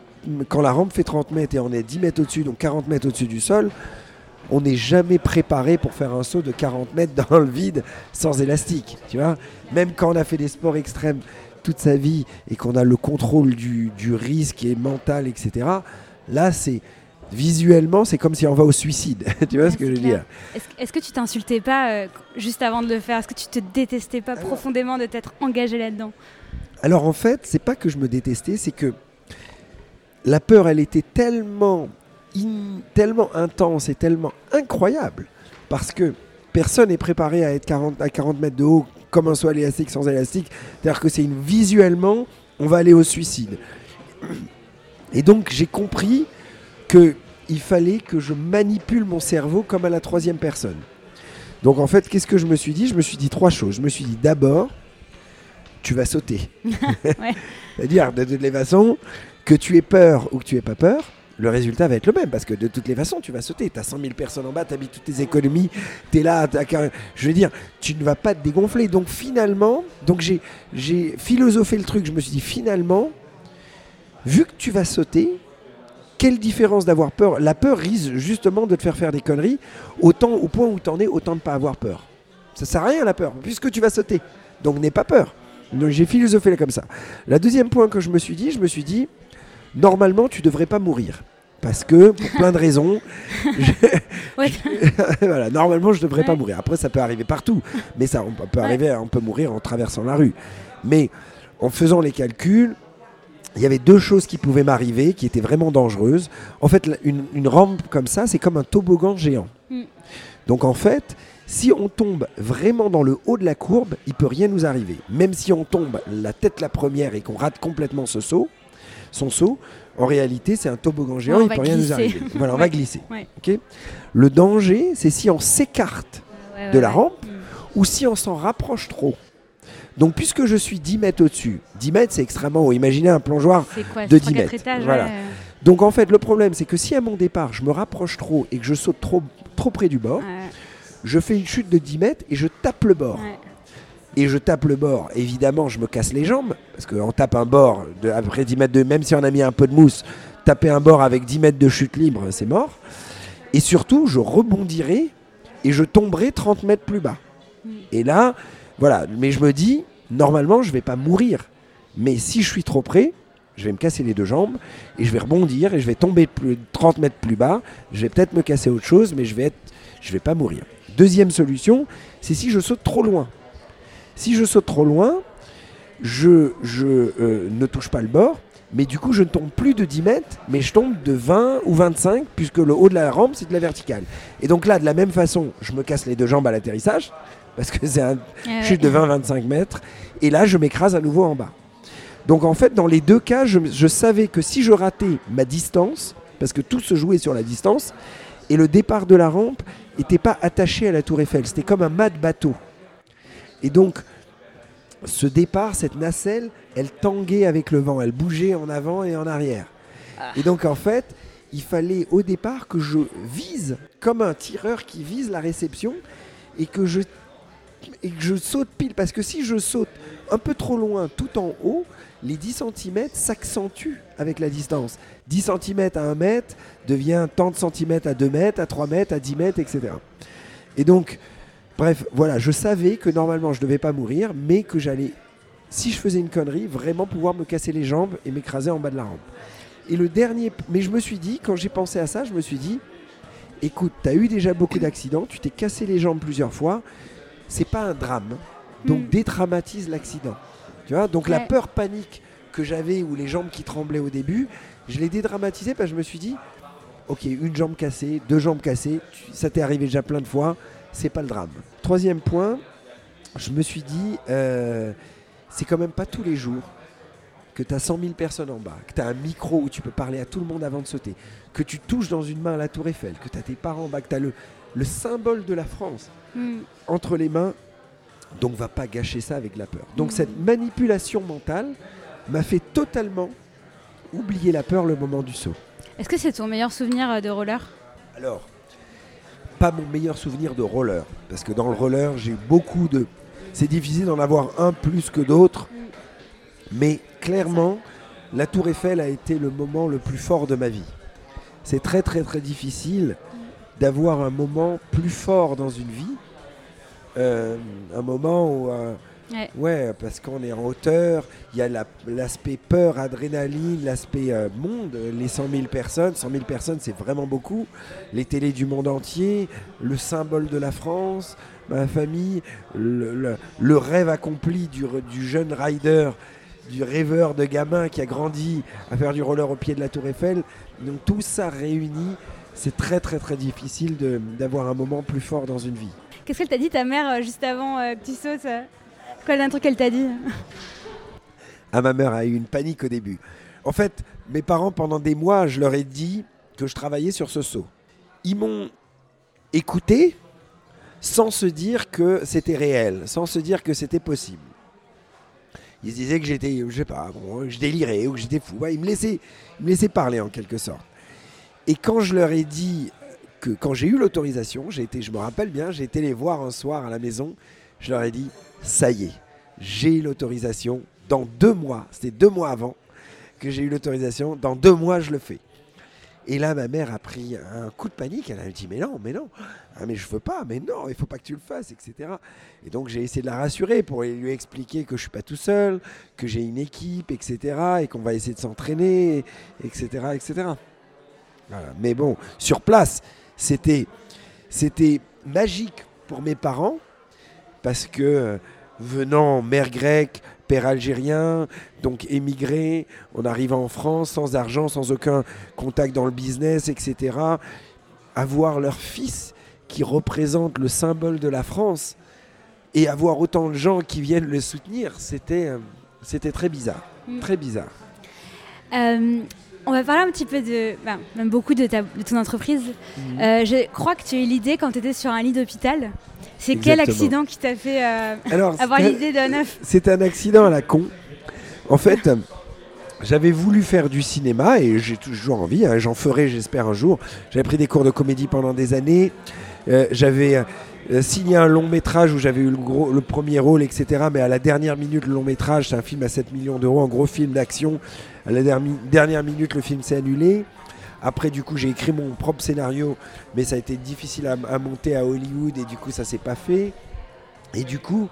quand la rampe fait 30 mètres et on est 10 mètres au-dessus, donc 40 mètres au-dessus du sol, on n'est jamais préparé pour faire un saut de 40 mètres dans le vide sans élastique. Tu vois Même quand on a fait des sports extrêmes toute sa vie et qu'on a le contrôle du, risque et mental, etc., là, c'est visuellement, c'est comme si on va au suicide. (laughs) tu vois ce que je veux dire? Est-ce que tu t'insultais pas euh, juste avant de le faire? Est-ce que tu te détestais pas profondément de t'être engagé là-dedans? Alors en fait, c'est pas que je me détestais, c'est que la peur, elle était tellement, tellement intense et tellement incroyable parce que personne n'est préparé à être 40, à 40 mètres de haut comme un saut élastique sans élastique. C'est-à-dire que c'est une visuellement, on va aller au suicide. Et donc j'ai compris que il fallait que je manipule mon cerveau comme à la troisième personne. Donc en fait, qu'est-ce que je me suis dit? Je me suis dit trois choses. Je me suis dit d'abord, tu vas sauter. (laughs) (laughs) C'est-à-dire, de toutes les façons, que tu aies peur ou que tu aies pas peur, le résultat va être le même parce que de toutes les façons, tu vas sauter. Tu as 100 000 personnes en bas, tu habites toutes tes économies, tu es là. Je veux dire, tu ne vas pas te dégonfler. Donc finalement, donc j'ai philosophé le truc. Je me suis dit, finalement, vu que tu vas sauter, quelle différence d'avoir peur? La peur risque justement de te faire faire des conneries, autant au point où tu en es, autant de ne pas avoir peur. Ça sert à rien la peur, puisque tu vas sauter. Donc n'aie pas peur. Donc j'ai philosophé comme ça. La deuxième point que je me suis dit, je me suis dit, normalement, tu devrais pas mourir. Parce que, pour plein de raisons, (laughs) (laughs) voilà, normalement, je devrais pas mourir. Après, ça peut arriver partout. Mais ça, on peut arriver, on peut mourir en traversant la rue. Mais en faisant les calculs, il y avait deux choses qui pouvaient m'arriver, qui étaient vraiment dangereuses. En fait, une, rampe comme ça, c'est comme un toboggan géant. Mm. Donc en fait, si on tombe vraiment dans le haut de la courbe, il peut rien nous arriver. Même si on tombe la tête la première et qu'on rate complètement ce saut, son saut, en réalité, c'est un toboggan géant, il ne peut rien nous arriver. (laughs) Voilà, on va glisser. le danger, c'est si on s'écarte de la rampe mm. ou si on s'en rapproche trop. Donc, puisque je suis 10 mètres au-dessus, 10 mètres, c'est extrêmement haut. Imaginez un plongeoir de 10 mètres. voilà. Donc, en fait, le problème, c'est que si à mon départ, je me rapproche trop et que je saute trop, trop près du bord, je fais une chute de 10 mètres et je tape le bord. Et je tape le bord, évidemment, je me casse les jambes, parce qu'on tape un bord après 10 mètres de. Même si on a mis un peu de mousse, taper un bord avec 10 mètres de chute libre, c'est mort. Et surtout, je rebondirai et je tomberai 30 mètres plus bas. Et là, voilà, mais je me dis, normalement, je vais pas mourir. Mais si je suis trop près, je vais me casser les deux jambes et je vais rebondir et je vais tomber plus, 30 mètres plus bas. Je vais peut-être me casser autre chose, mais je vais, je vais pas mourir. Deuxième solution, c'est si je saute trop loin. Si je saute trop loin, je, je euh, ne touche pas le bord, mais du coup, je ne tombe plus de 10 mètres, mais je tombe de 20 ou 25, puisque le haut de la rampe, c'est de la verticale. Et donc là, de la même façon, je me casse les deux jambes à l'atterrissage, parce que c'est un chute de 20-25 mètres. Et là, je m'écrase à nouveau en bas. Donc en fait, dans les deux cas, je, savais que si je ratais ma distance, parce que tout se jouait sur la distance, et le départ de la rampe n'était pas attaché à la tour Eiffel, c'était comme un mât de bateau. Et donc, ce départ, cette nacelle, elle tanguait avec le vent, elle bougeait en avant et en arrière. Ah. Et donc en fait, il fallait au départ que je vise comme un tireur qui vise la réception et que je et que je saute pile. Parce que si je saute un peu trop loin tout en haut, les 10 cm s'accentuent avec la distance. 10 cm à 1 mètre devient tant de centimètres à 2 mètres, à 3 mètres, à 10 mètres, etc. Et donc, bref, voilà, je savais que normalement je ne devais pas mourir, mais que j'allais, si je faisais une connerie, vraiment pouvoir me casser les jambes et m'écraser en bas de la rampe. Et le dernier, mais je me suis dit, quand j'ai pensé à ça, je me suis dit, écoute, tu as eu déjà beaucoup d'accidents, tu t'es cassé les jambes plusieurs fois, c'est pas un drame. Donc hmm. dédramatise l'accident. Tu vois Donc la peur panique que j'avais ou les jambes qui tremblaient au début, je l'ai dédramatisé parce que je me suis dit OK, une jambe cassée, deux jambes cassées, ça t'est arrivé déjà plein de fois, c'est pas le drame. Troisième point, je me suis dit euh, c'est quand même pas tous les jours que tu as 100 000 personnes en bas, que tu as un micro où tu peux parler à tout le monde avant de sauter, que tu touches dans une main à la tour Eiffel, que tu as tes parents en bas, que tu as le, le symbole de la France hmm. entre les mains. Donc va pas gâcher ça avec la peur. Donc hmm. cette manipulation mentale m'a fait totalement oublier la peur le moment du saut. Est-ce que c'est ton meilleur souvenir euh, de roller? Alors, pas mon meilleur souvenir de roller, parce que dans le roller, j'ai beaucoup de... C'est difficile d'en avoir un plus que d'autres, mais clairement, la tour Eiffel a été le moment le plus fort de ma vie. C'est très très très difficile d'avoir un moment plus fort dans une vie. Euh, un moment où. Euh, ouais. parce qu'on est en hauteur, il y a l'aspect peur, adrénaline, l'aspect euh, monde, les 100 000 personnes. 100 000 personnes, c'est vraiment beaucoup. Les télés du monde entier, le symbole de la France, ma famille, le, rêve accompli du, du, jeune rider, du rêveur de gamin qui a grandi à faire du roller au pied de la Tour Eiffel. Donc tout ça réuni c'est très très très difficile d'avoir un moment plus fort dans une vie. Qu'est-ce qu'elle t'a dit ta mère euh, juste avant euh, que tu sautes euh? Quel un truc qu'elle t'a dit ah, Ma mère a eu une panique au début. En fait, mes parents, pendant des mois, je leur ai dit que je travaillais sur ce saut. Ils m'ont écouté sans se dire que c'était réel, sans se dire que c'était possible. Ils se disaient que j'étais, je sais pas, je délirais ou que j'étais fou. ils, me laissaient, me laissaient parler en quelque sorte. Et quand je leur ai dit que quand j'ai eu l'autorisation, j'ai été, je me rappelle bien, j'ai été les voir un soir à la maison, je leur ai dit, ça y est, j'ai l'autorisation, dans deux mois, c'était deux mois avant que j'ai eu l'autorisation, dans deux mois je le fais. Et là, ma mère a pris un coup de panique. Elle a dit Mais non, mais non, ah, mais je veux pas, mais non, il faut pas que tu le fasses, etc. Et donc, j'ai essayé de la rassurer pour lui expliquer que je suis pas tout seul, que j'ai une équipe, etc. Et qu'on va essayer de s'entraîner, etc., etc. Mais bon, sur place, c'était, c'était magique pour mes parents parce que venant mère grecque, père algérien, donc émigré, on arrive en France sans argent, sans aucun contact dans le business, etc. Avoir leur fils qui représente le symbole de la France et avoir autant de gens qui viennent le soutenir, c'était, euh, c'était très bizarre. Mm. Très bizarre. Euh, on va parler un petit peu de, ben, même beaucoup de, ta, de ton entreprise. Mm. Euh, je crois que tu as eu l'idée quand tu étais sur un lit d'hôpital. C'est quel accident qui t'a fait (laughs) avoir l'idée d'un œuf? C'est un accident à la con. En fait, j'avais voulu faire du cinéma et j'ai toujours envie, hein, j'en ferai j'espère un jour. J'avais pris des cours de comédie pendant des années. j'avais euh, signé un long métrage où j'avais eu le, gros, le premier rôle, etc. Mais à la dernière minute, le long métrage, c'est un film à 7 millions d'euros, un gros film d'action. À la dernière minute, le film s'est annulé. Après, du coup, j'ai écrit mon propre scénario, mais ça a été difficile à, monter à Hollywood et du coup, ça s'est pas fait. Et du coup,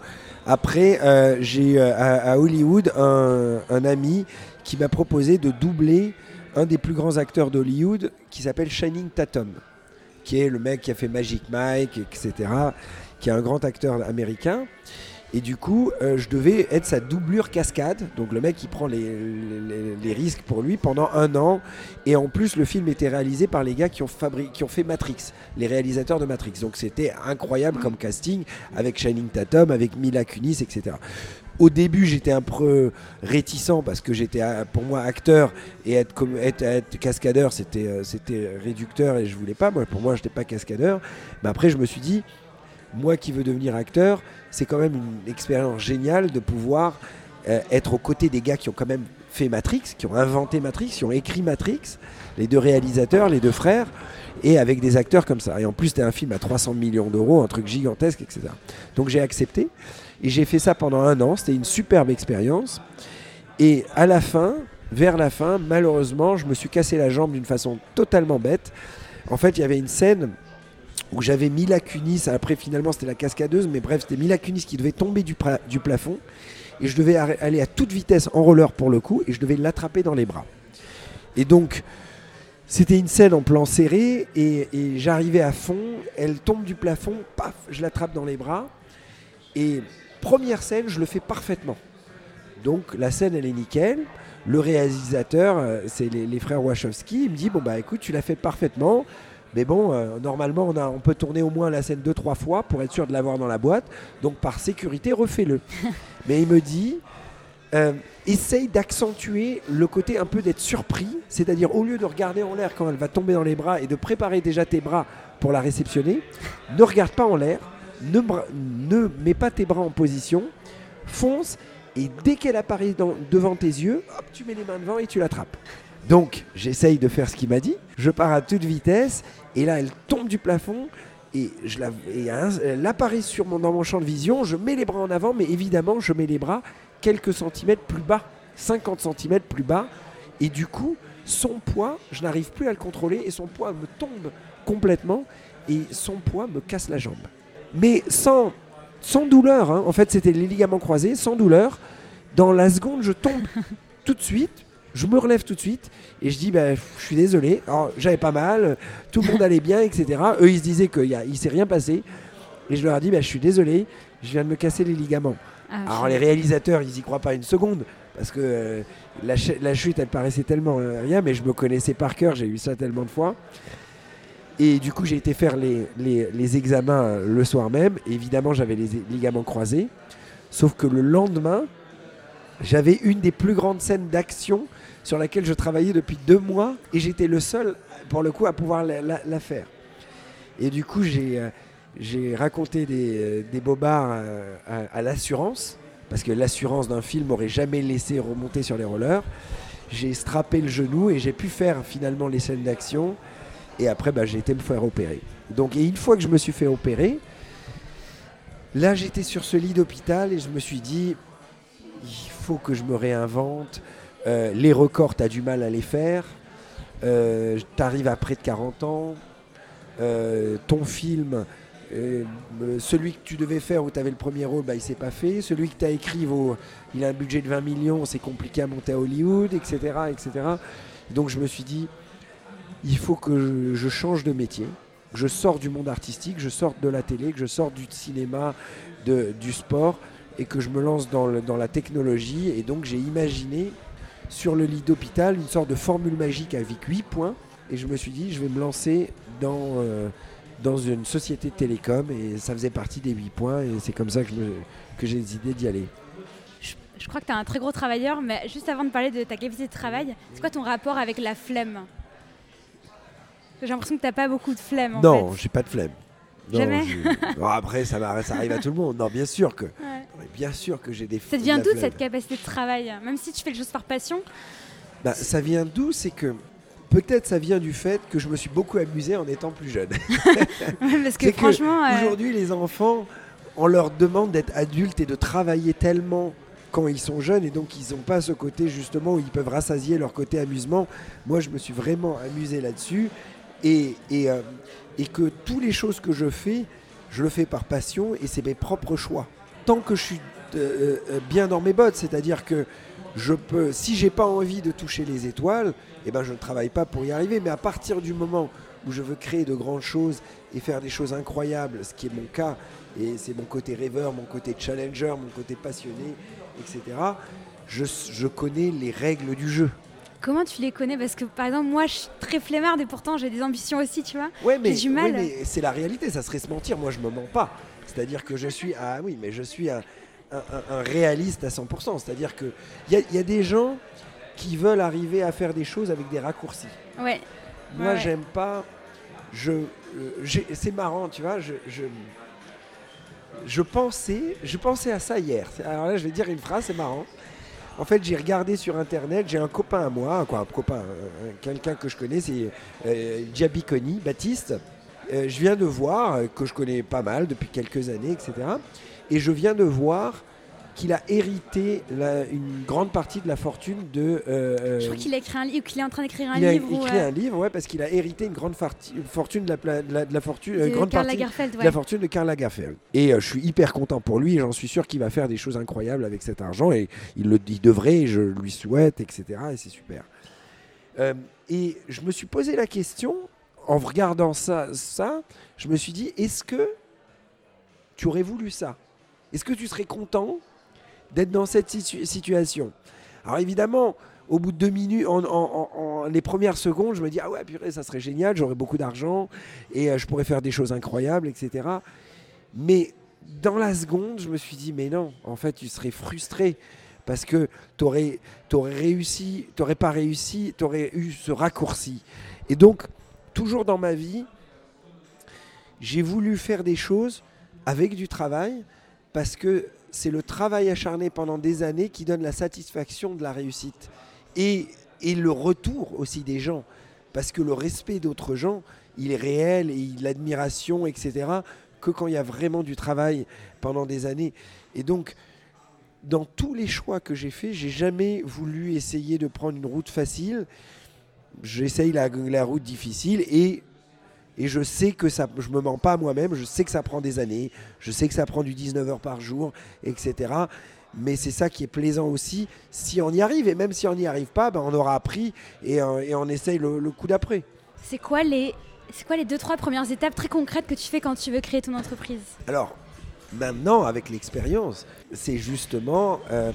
après, euh, j'ai euh, à, Hollywood un, un ami qui m'a proposé de doubler un des plus grands acteurs d'Hollywood qui s'appelle Shining Tatum qui est le mec qui a fait Magic Mike, etc., qui est un grand acteur américain. Et du coup, euh, je devais être sa doublure cascade. Donc le mec qui prend les, risques pour lui pendant un an. Et en plus, le film était réalisé par les gars qui ont, qui ont fait Matrix, les réalisateurs de Matrix. Donc c'était incroyable comme casting avec Shining Tatum, avec Mila Kunis, etc. Au début, j'étais un peu réticent parce que j'étais, euh, pour moi, acteur et être, cascadeur, c'était, euh, c'était réducteur et je voulais pas. Moi, pour moi, je n'étais pas cascadeur. Mais après, je me suis dit, moi qui veux devenir acteur, c'est quand même une expérience géniale de pouvoir euh, être aux côtés des gars qui ont quand même fait Matrix, qui ont inventé Matrix, qui ont écrit Matrix, les deux réalisateurs, les deux frères, et avec des acteurs comme ça. Et en plus, c'était un film à 300 millions d'euros, un truc gigantesque, etc. Donc j'ai accepté. Et j'ai fait ça pendant un an. C'était une superbe expérience. Et à la fin, vers la fin, malheureusement, je me suis cassé la jambe d'une façon totalement bête. En fait, il y avait une scène où j'avais Mila Kunis. Après, finalement, c'était la cascadeuse. Mais bref, c'était Mila Kunis qui devait tomber du, plafond. Et je devais aller à toute vitesse en roller pour le coup. Et je devais l'attraper dans les bras. Et donc, c'était une scène en plan serré. Et, j'arrivais à fond. Elle tombe du plafond. Paf, je l'attrape dans les bras. Et Première scène, je le fais parfaitement. Donc la scène, elle est nickel. Le réalisateur, euh, c'est les, frères Wachowski, il me dit Bon, bah écoute, tu l'as fait parfaitement. Mais bon, euh, normalement, on, a, on peut tourner au moins la scène deux, trois fois pour être sûr de l'avoir dans la boîte. Donc, par sécurité, refais-le. (laughs) Mais il me dit euh, essaye d'accentuer le côté un peu d'être surpris. C'est-à-dire, au lieu de regarder en l'air quand elle va tomber dans les bras et de préparer déjà tes bras pour la réceptionner, ne regarde pas en l'air ne, ne mets pas tes bras en position, fonce, et dès qu'elle apparaît devant tes yeux, hop, tu mets les mains devant et tu l'attrapes. Donc, j'essaye de faire ce qu'il m'a dit. Je pars à toute vitesse, et là, elle tombe du plafond, et, je la, elle apparaît sur mon, dans mon champ de vision. Je mets les bras en avant, mais évidemment, je mets les bras quelques centimètres plus bas, 50 centimètres plus bas, et du coup, son poids, je n'arrive plus à le contrôler, et son poids me tombe complètement, et son poids me casse la jambe mais sans, sans douleur. Hein. En fait, c'était les ligaments croisés, sans douleur. Dans la seconde, je tombe (laughs) tout de suite. Je me relève tout de suite et je dis bah, je suis désolé. Alors j'avais pas mal, tout le monde allait bien, etc. Eux ils se disaient qu'il ne s'est rien passé et je leur ai dit bah, je suis désolé, je viens de me casser les ligaments. Ah, Alors les réalisateurs ils y croient pas une seconde parce que euh, la, la, chute elle paraissait tellement euh, rien, mais je me connaissais par cœur, j'ai eu ça tellement de fois. Et du coup, j'ai été faire les, les, examens euh, le soir même. évidemment, j'avais les ligaments croisés. Sauf que le lendemain, j'avais une des plus grandes scènes d'action sur laquelle je travaillais depuis deux mois. Et j'étais le seul, pour le coup, à pouvoir la, faire. Et du coup, j'ai euh, raconté des, euh, des bobards à, à l'assurance. Parce que l'assurance d'un film m'aurait jamais laissé remonter sur les rollers. J'ai strappé le genou et j'ai pu faire finalement les scènes d'action. Et après, bah, j'ai été me faire opérer. Donc, une fois que je me suis fait opérer, là, j'étais sur ce lit d'hôpital et je me suis dit, il faut que je me réinvente. Euh, les records, tu as du mal à les faire. Euh, tu arrives à près de 40 ans. Euh, ton film, celui que tu devais faire où tu avais le premier rôle, bah, il s'est pas fait. Celui que tu as écrit, il a un budget de 20 millions, c'est compliqué à monter à Hollywood, etc., etc. Donc je me suis dit, il faut que je, change de métier, je sors du monde artistique, je sorte de la télé, que je sorte du cinéma, du sport, et que je me lance dans la technologie. Et donc j'ai imaginé sur le lit d'hôpital une sorte de formule magique avec 8 points. Et je me suis dit, je vais me lancer dans, euh, dans une société de télécom. Et ça faisait partie des 8 points. Et c'est comme ça que, que j'ai décidé d'y aller. Je, crois que tu es un très gros travailleur, mais juste avant de parler de ta capacité de travail, c'est quoi ton rapport avec la flemme? J'ai l'impression que tu n'as pas beaucoup de flemme. En non, j'ai pas de flemme. Jamais. après, ça, ça, arrive à tout le monde. Non, bien sûr que, bien sûr que j'ai des. Ça vient d'où cette capacité de travail? Même si tu fais les choses par passion. Bah, ça vient d'où? C'est que peut-être ça vient du fait que je me suis beaucoup amusé en étant plus jeune. (laughs) parce que franchement, aujourd'hui, les enfants, on leur demande d'être adultes et de travailler tellement quand ils sont jeunes et donc ils n'ont pas ce côté justement où ils peuvent rassasier leur côté amusement. Moi, je me suis vraiment amusé là-dessus et, et, euh, et que toutes les choses que je fais, je le fais par passion et c'est mes propres choix. Tant que je suis euh, euh, bien dans mes bottes, c'est-à-dire que je peux, si j'ai pas envie de toucher les étoiles, eh ben je ne travaille pas pour y arriver. Mais à partir du moment où je veux créer de grandes choses et faire des choses incroyables, ce qui est mon cas, et c'est mon côté rêveur, mon côté challenger, mon côté passionné, etc. Je connais les règles du jeu. Comment tu les connais? Parce que par exemple, moi, je suis très flemmarde et pourtant j'ai des ambitions aussi, tu vois. Ouais, mais, du mal. mais c'est la réalité, ça serait se mentir. Moi, je me mens pas. C'est-à-dire que je suis, ah oui, mais je suis un, réaliste à 100%. C'est-à-dire qu'il y, y, a des gens qui veulent arriver à faire des choses avec des raccourcis. Ouais. Moi, j'aime pas. Je, euh, c'est marrant, tu vois. Je, je, je, pensais, je pensais à ça hier. Alors là, je vais dire une phrase, c'est marrant. En fait, j'ai regardé sur internet, j'ai un copain à moi, quoi, un copain, quelqu'un que je connais, c'est euh, Diabiconi, Baptiste. Euh, je viens de voir, euh, que je connais pas mal depuis quelques années, etc. Et je viens de voir qu'il a hérité une grande partie de la fortune de. Euh, euh, je crois qu'il a écrit un livre, qu'il est en train d'écrire un livre. Il a écrit un livre, ouais, parce qu'il a hérité une grande fortune de la, de la, fortune, de grande partie de la fortune de Karl Lagerfeld. Et euh, je suis hyper content pour lui. J'en suis sûr qu'il va faire des choses incroyables avec cet argent et il le il devrait. Je lui souhaite, etc. Et c'est super. et je me suis posé la question en regardant ça, ça, je me suis dit, est-ce que tu aurais voulu ça? Est-ce que tu serais content d'être dans cette situation. Alors évidemment, au bout de deux minutes, en, les premières secondes, je me dis ah ouais purée, ça serait génial, j'aurais beaucoup d'argent et euh, je pourrais faire des choses incroyables, etc. Mais dans la seconde, je me suis dit mais non, en fait, tu serais frustré parce que tu aurais, réussi, tu n'aurais pas réussi, tu aurais eu ce raccourci. Et donc, toujours dans ma vie, j'ai voulu faire des choses avec du travail parce que c'est le travail acharné pendant des années qui donne la satisfaction de la réussite. Et, le retour aussi des gens. Parce que le respect d'autres gens, il est réel et l'admiration, etc., que quand il y a vraiment du travail pendant des années. Et donc, dans tous les choix que j'ai faits, j'ai jamais voulu essayer de prendre une route facile. J'essaye la, la route difficile et et je sais que ça, je me mens pas moi-même, je sais que ça prend des années, je sais que ça prend du 19 heures par jour, etc. Mais c'est ça qui est plaisant aussi, si on y arrive. Et même si on n'y arrive pas, ben on aura appris et, euh, et on essaye le, coup d'après. C'est quoi les c'est quoi les deux trois premières étapes très concrètes que tu fais quand tu veux créer ton entreprise? Alors maintenant, avec l'expérience, c'est justement euh,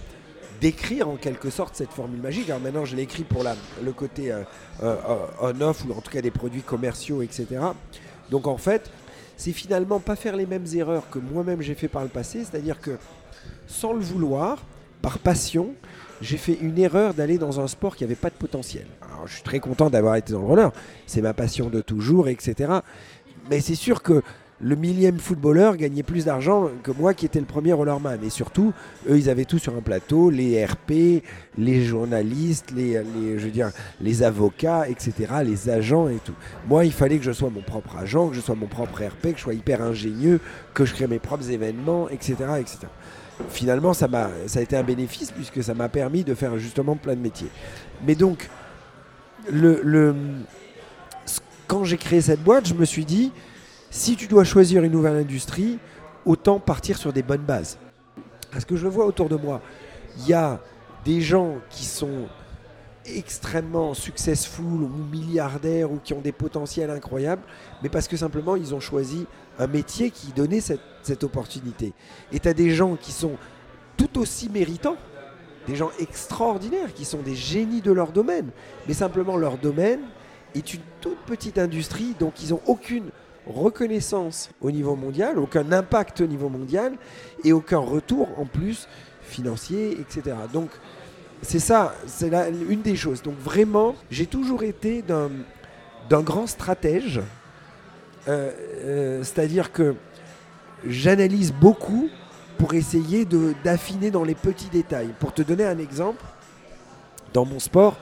d'écrire en quelque sorte cette formule magique. Alors maintenant, je l'ai écrit pour la, le côté euh, euh, on-off, ou en tout cas des produits commerciaux, etc. Donc en fait, c'est finalement pas faire les mêmes erreurs que moi-même j'ai fait par le passé, c'est-à-dire que sans le vouloir, par passion, j'ai fait une erreur d'aller dans un sport qui n'avait pas de potentiel. Alors je suis très content d'avoir été dans le roller, c'est ma passion de toujours, etc. Mais c'est sûr que le millième footballeur gagnait plus d'argent que moi qui étais le premier rollerman. Et surtout, eux, ils avaient tout sur un plateau, les RP, les journalistes, les, je veux dire, les avocats, etc., les agents et tout. Moi, il fallait que je sois mon propre agent, que je sois mon propre RP, que je sois hyper ingénieux, que je crée mes propres événements, etc. etc. Finalement, ça, a, ça a été un bénéfice puisque ça m'a permis de faire justement plein de métiers. Mais donc, le quand j'ai créé cette boîte, je me suis dit, si tu dois choisir une nouvelle industrie, autant partir sur des bonnes bases. Parce que je le vois autour de moi, il y a des gens qui sont extrêmement successful ou milliardaires ou qui ont des potentiels incroyables, mais parce que simplement ils ont choisi un métier qui donnait cette, opportunité. Et tu as des gens qui sont tout aussi méritants, des gens extraordinaires qui sont des génies de leur domaine, mais simplement leur domaine est une toute petite industrie, donc ils n'ont aucune reconnaissance au niveau mondial, aucun impact au niveau mondial et aucun retour en plus financier, etc. Donc c'est ça, c'est une des choses. Donc vraiment, j'ai toujours été d'un grand stratège, euh, euh, c'est-à-dire que j'analyse beaucoup pour essayer d'affiner dans les petits détails. Pour te donner un exemple, dans mon sport,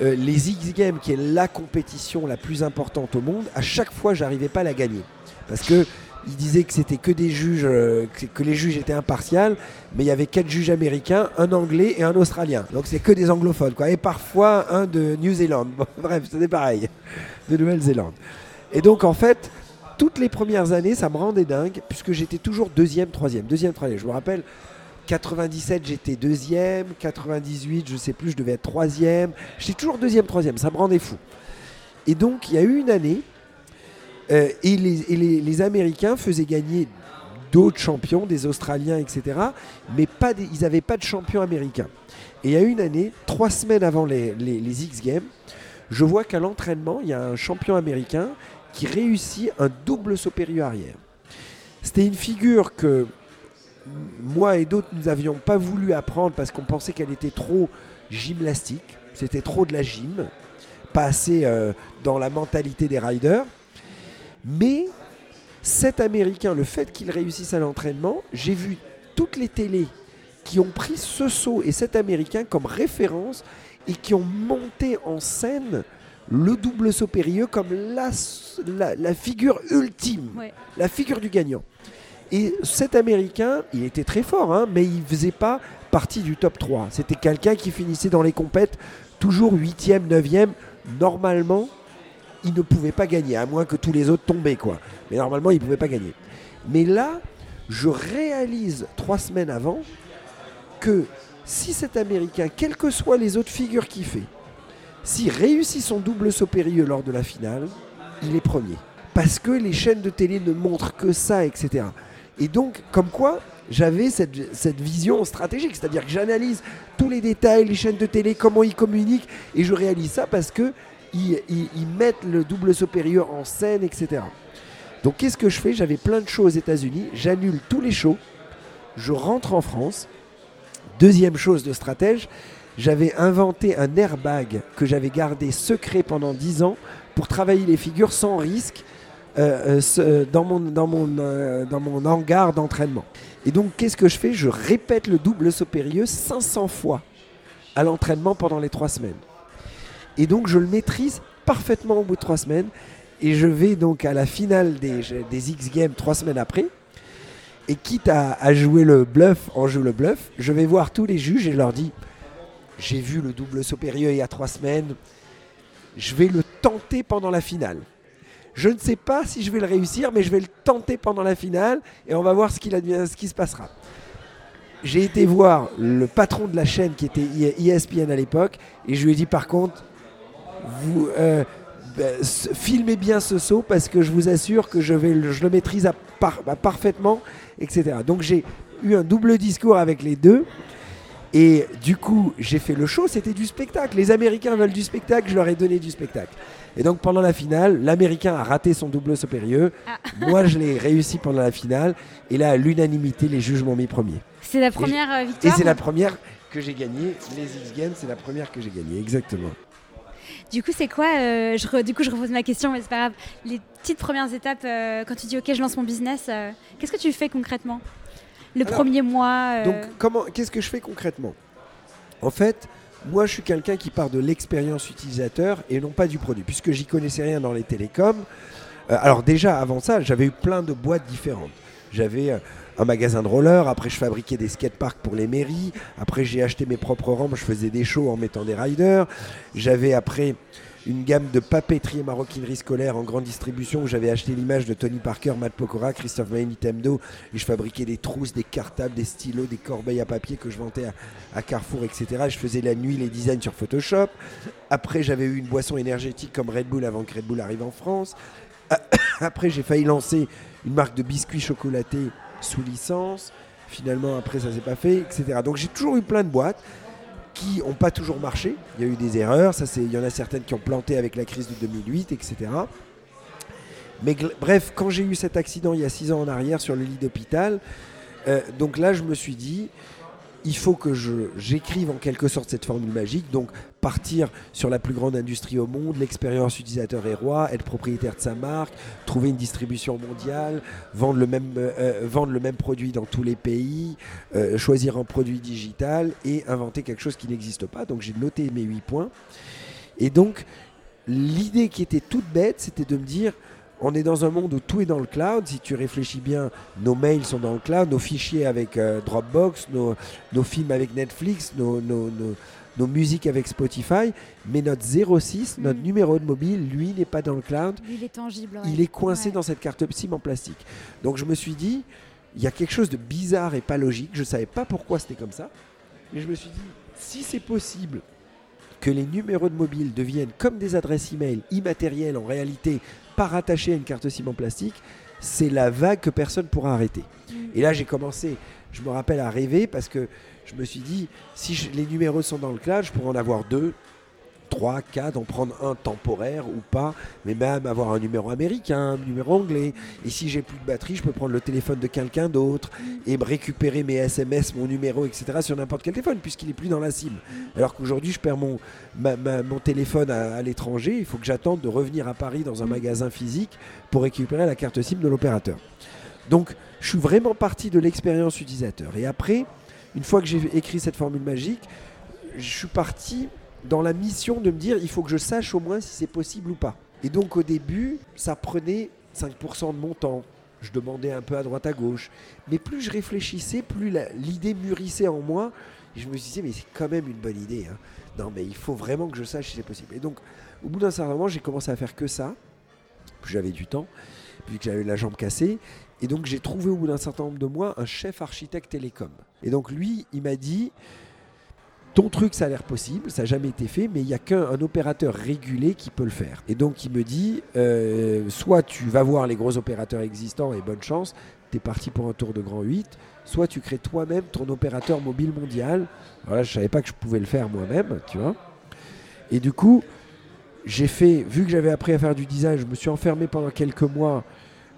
euh, les X Games, qui est la compétition la plus importante au monde, à chaque fois, j'arrivais pas à la gagner. Parce que il disait que c'était que des juges, euh, que les juges étaient impartials, mais il y avait quatre juges américains, un anglais et un australien. Donc c'est que des anglophones, quoi. Et parfois un de New Zealand. (laughs) bref, c'était pareil, de Nouvelle-Zélande. Et donc en fait, toutes les premières années, ça me rendait dingue, puisque j'étais toujours deuxième, troisième, deuxième, troisième. Je me rappelle, 97, j'étais deuxième. 98, je sais plus, je devais être troisième. J'étais toujours deuxième, troisième. Ça me rendait fou. Et donc, il y a eu une année, euh, et, les, Américains faisaient gagner d'autres champions, des Australiens, etc. Mais ils n'avaient pas de champion américain. Et il y a une année, trois semaines avant les, X Games, je vois qu'à l'entraînement, il y a un champion américain qui réussit un double supérieur arrière. C'était une figure que moi et d'autres, nous n'avions pas voulu apprendre parce qu'on pensait qu'elle était trop gymnastique. C'était trop de la gym, pas assez euh, dans la mentalité des riders. Mais cet Américain, le fait qu'il réussisse à l'entraînement, j'ai vu toutes les télés qui ont pris ce saut et cet Américain comme référence et qui ont monté en scène le double saut périlleux comme la, la, figure ultime, la figure du gagnant. Et cet Américain, il était très fort, hein, mais il ne faisait pas partie du top 3. C'était quelqu'un qui finissait dans les compètes toujours 8e, 9e. Normalement, il ne pouvait pas gagner, à moins que tous les autres tombaient. quoi. Mais normalement, il ne pouvait pas gagner. Mais là, je réalise trois semaines avant que si cet Américain, quelles que soient les autres figures qu'il fait, s'il réussit son double saut périlleux lors de la finale, il est premier. Parce que les chaînes de télé ne montrent que ça, etc. Et donc, comme quoi, j'avais cette, vision stratégique, c'est-à-dire que j'analyse tous les détails, les chaînes de télé, comment ils communiquent, et je réalise ça parce que ils, mettent le double supérieur en scène, etc. Donc qu'est-ce que je fais? J'avais plein de shows aux États-Unis, j'annule tous les shows, je rentre en France. Deuxième chose de stratège, j'avais inventé un airbag que j'avais gardé secret pendant 10 ans pour travailler les figures sans risque euh, euh, dans, mon, dans, mon, euh, dans mon hangar d'entraînement. Et donc, qu'est-ce que je fais? Je répète le double saut périlleux 500 fois à l'entraînement pendant les trois semaines. Et donc, je le maîtrise parfaitement au bout de trois semaines. Et je vais donc à la finale des, des X Games trois semaines après. Et quitte à, jouer le bluff, en joue le bluff, je vais voir tous les juges et je leur dis J'ai vu le double saut périlleux il y a trois semaines. Je vais le tenter pendant la finale. Je ne sais pas si je vais le réussir, mais je vais le tenter pendant la finale et on va voir ce, ce qui se passera. J'ai été voir le patron de la chaîne qui était ESPN à l'époque et je lui ai dit par contre, euh, ben, filmez bien ce saut parce que je vous assure que je, vais, je le maîtrise parfaitement, etc. Donc j'ai eu un double discours avec les deux. Et du coup, j'ai fait le show, c'était du spectacle. Les Américains veulent du spectacle, je leur ai donné du spectacle. Et donc pendant la finale, l'Américain a raté son double supérieur. Ah. (laughs) Moi, je l'ai réussi pendant la finale. Et là, à l'unanimité, les juges m'ont mis premier. C'est la première euh, victoire Et c'est la première que j'ai gagnée. Les X Games, c'est la première que j'ai gagnée, exactement. Du coup, c'est quoi euh, je Du coup, je repose ma question, mais c'est pas grave. Les petites premières étapes, euh, quand tu dis OK, je lance mon business, qu'est-ce que tu fais concrètement? Le premier mois Donc, comment Qu'est-ce que je fais concrètement? En fait, moi, je suis quelqu'un qui part de l'expérience utilisateur et non pas du produit, puisque j'y connaissais rien dans les télécoms. Euh, alors déjà, avant ça, j'avais eu plein de boîtes différentes. J'avais euh, un magasin de roller, après je fabriquais des skateparks pour les mairies, après j'ai acheté mes propres rampes, je faisais des shows en mettant des riders. J'avais après une gamme de papeterie et maroquinerie scolaire en grande distribution où j'avais acheté l'image de Tony Parker, Matt Pokora, Christophe Maine, Temdo et je fabriquais des trousses, des cartables, des stylos, des corbeilles à papier que je vendais à, Carrefour, etc. Je faisais la nuit les designs sur Photoshop. Après, j'avais eu une boisson énergétique comme Red Bull avant que Red Bull arrive en France. (coughs) Après, j'ai failli lancer une marque de biscuits chocolatés sous licence. Finalement, après, ça s'est pas fait, etc. Donc j'ai toujours eu plein de boîtes qui n'ont pas toujours marché. Il y a eu des erreurs. Ça, il y en a certaines qui ont planté avec la crise de 2008, etc. Mais bref, quand j'ai eu cet accident il y a six ans en arrière sur le lit d'hôpital, euh, donc là, je me suis dit, il faut que j'écrive en quelque sorte cette formule magique, donc partir sur la plus grande industrie au monde, l'expérience utilisateur est roi, être propriétaire de sa marque, trouver une distribution mondiale, vendre le même, euh, euh, produit dans tous les pays, choisir un produit digital et inventer quelque chose qui n'existe pas. Donc j'ai noté mes huit points. Et donc l'idée qui était toute bête, c'était de me dire, on est dans un monde où tout est dans le cloud. Si tu réfléchis bien, nos mails sont dans le cloud, nos fichiers avec euh, Dropbox, nos, films avec Netflix, nos, musiques avec Spotify. Mais notre 06, notre mm. numéro de mobile, lui, n'est pas dans le cloud. il est tangible. Il est coincé dans cette carte SIM en plastique. Donc je me suis dit, il y a quelque chose de bizarre et pas logique. Je ne savais pas pourquoi c'était comme ça. Mais je me suis dit, si c'est possible que les numéros de mobile deviennent comme des adresses e-mail immatérielles en réalité, pas rattaché à une carte SIM en plastique, c'est la vague que personne pourra arrêter. Mm. Et là, j'ai commencé, je me rappelle, à rêver parce que je me suis dit, si les numéros sont dans le cloud, je pourrais en avoir deux, 3, 4, en prendre un temporaire ou pas, mais même avoir un numéro américain, un numéro anglais. Et si j'ai plus de batterie, je peux prendre le téléphone de quelqu'un d'autre et récupérer mes SMS, mon numéro, etc. sur n'importe quel téléphone, puisqu'il n'est plus dans la SIM. Alors qu'aujourd'hui, je perds mon, mon téléphone à, l'étranger, il faut que j'attende de revenir à Paris dans un magasin physique pour récupérer la carte SIM de l'opérateur. Donc, je suis vraiment parti de l'expérience utilisateur. Et après, une fois que j'ai écrit cette formule magique, je suis parti dans la mission de me dire il faut que je sache au moins si c'est possible ou pas. Et donc au début, ça prenait 5% de mon temps. Je demandais un peu à droite à gauche. Mais plus je réfléchissais, plus l'idée mûrissait en moi. Et je me disais, mais c'est quand même une bonne idée. Hein. Non, mais il faut vraiment que je sache si c'est possible. Et donc, au bout d'un certain moment, j'ai commencé à faire que ça. J'avais du temps, vu que j'avais la jambe cassée. Et donc, j'ai trouvé au bout d'un certain nombre de mois un chef architecte télécom. Et donc, lui, il m'a dit, ton truc, ça a l'air possible, ça n'a jamais été fait, mais il n'y a qu'un opérateur régulé qui peut le faire. Et donc, il me dit, euh, soit tu vas voir les gros opérateurs existants et bonne chance, tu es parti pour un tour de grand 8, soit tu crées toi-même ton opérateur mobile mondial. Voilà, je ne savais pas que je pouvais le faire moi-même, tu vois. Et du coup, j'ai fait, vu que j'avais appris à faire du design, je me suis enfermé pendant quelques mois.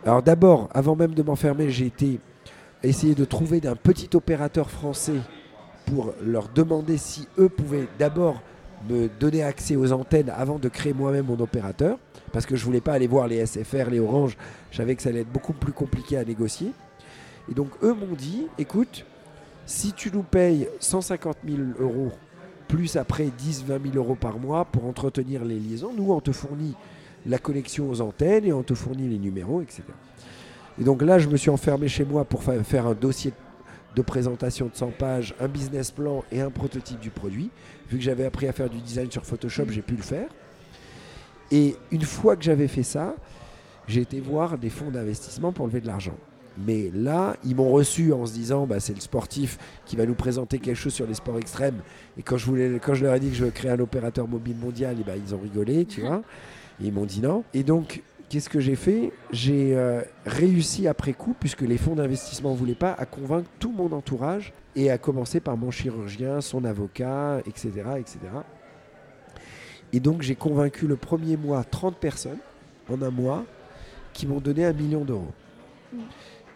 Alors d'abord, avant même de m'enfermer, j'ai été essayer de trouver d'un petit opérateur français pour leur demander si eux pouvaient d'abord me donner accès aux antennes avant de créer moi-même mon opérateur, parce que je voulais pas aller voir les SFR, les Orange, je savais que ça allait être beaucoup plus compliqué à négocier. Et donc eux m'ont dit, écoute, si tu nous payes 150 000 euros, plus après 10, 20 000 euros par mois pour entretenir les liaisons, nous on te fournit la connexion aux antennes et on te fournit les numéros, etc. Et donc là, je me suis enfermé chez moi pour faire un dossier de présentation de 100 pages, un business plan et un prototype du produit. Vu que j'avais appris à faire du design sur Photoshop, j'ai pu le faire. Et une fois que j'avais fait ça, j'ai été voir des fonds d'investissement pour lever de l'argent. Mais là, ils m'ont reçu en se disant, bah, c'est le sportif qui va nous présenter quelque chose sur les sports extrêmes. Et quand je, voulais, quand je leur ai dit que je veux créer un opérateur mobile mondial, et bah, ils ont rigolé, tu vois. Ils m'ont dit non. Et donc, qu'est-ce que j'ai fait? J'ai euh, réussi après coup, puisque les fonds d'investissement ne voulaient pas, à convaincre tout mon entourage, et à commencer par mon chirurgien, son avocat, etc. etc. Et donc j'ai convaincu le premier mois 30 personnes en un mois qui m'ont donné un million d'euros. Mm.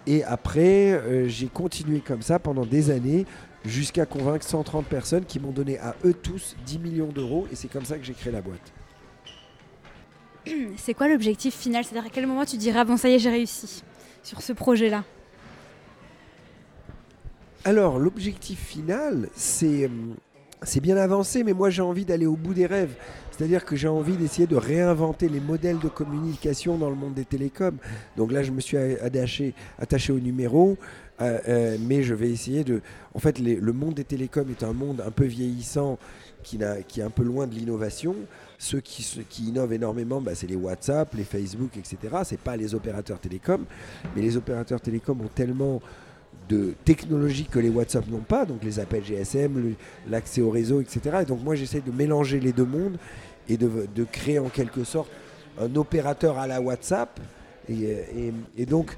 Et après, euh, j'ai continué comme ça pendant des années jusqu'à convaincre 130 personnes qui m'ont donné à eux tous 10 millions d'euros. Et c'est comme ça que j'ai créé la boîte. (clears throat) c'est quoi l'objectif final? C'est-à-dire à quel moment tu diras bon ça y est j'ai réussi sur ce projet-là? Alors l'objectif final c'est euh, c'est bien avancé mais moi j'ai envie d'aller au bout des rêves. C'est-à-dire que j'ai envie d'essayer de réinventer les modèles de communication dans le monde des télécoms. Donc là, je me suis attaché, au numéro, euh, euh, mais je vais essayer de... En fait, le monde des télécoms est un monde un peu vieillissant qui est un peu loin de l'innovation. Ceux qui, innovent énormément, bah, c'est les WhatsApp, les Facebook, etc. Ce n'est pas les opérateurs télécoms. Mais les opérateurs télécoms ont tellement de technologies que les WhatsApp n'ont pas, donc les appels GSM, l'accès au réseau, etc. Et donc moi j'essaie de mélanger les deux mondes et de, créer en quelque sorte un opérateur à la WhatsApp. Et, donc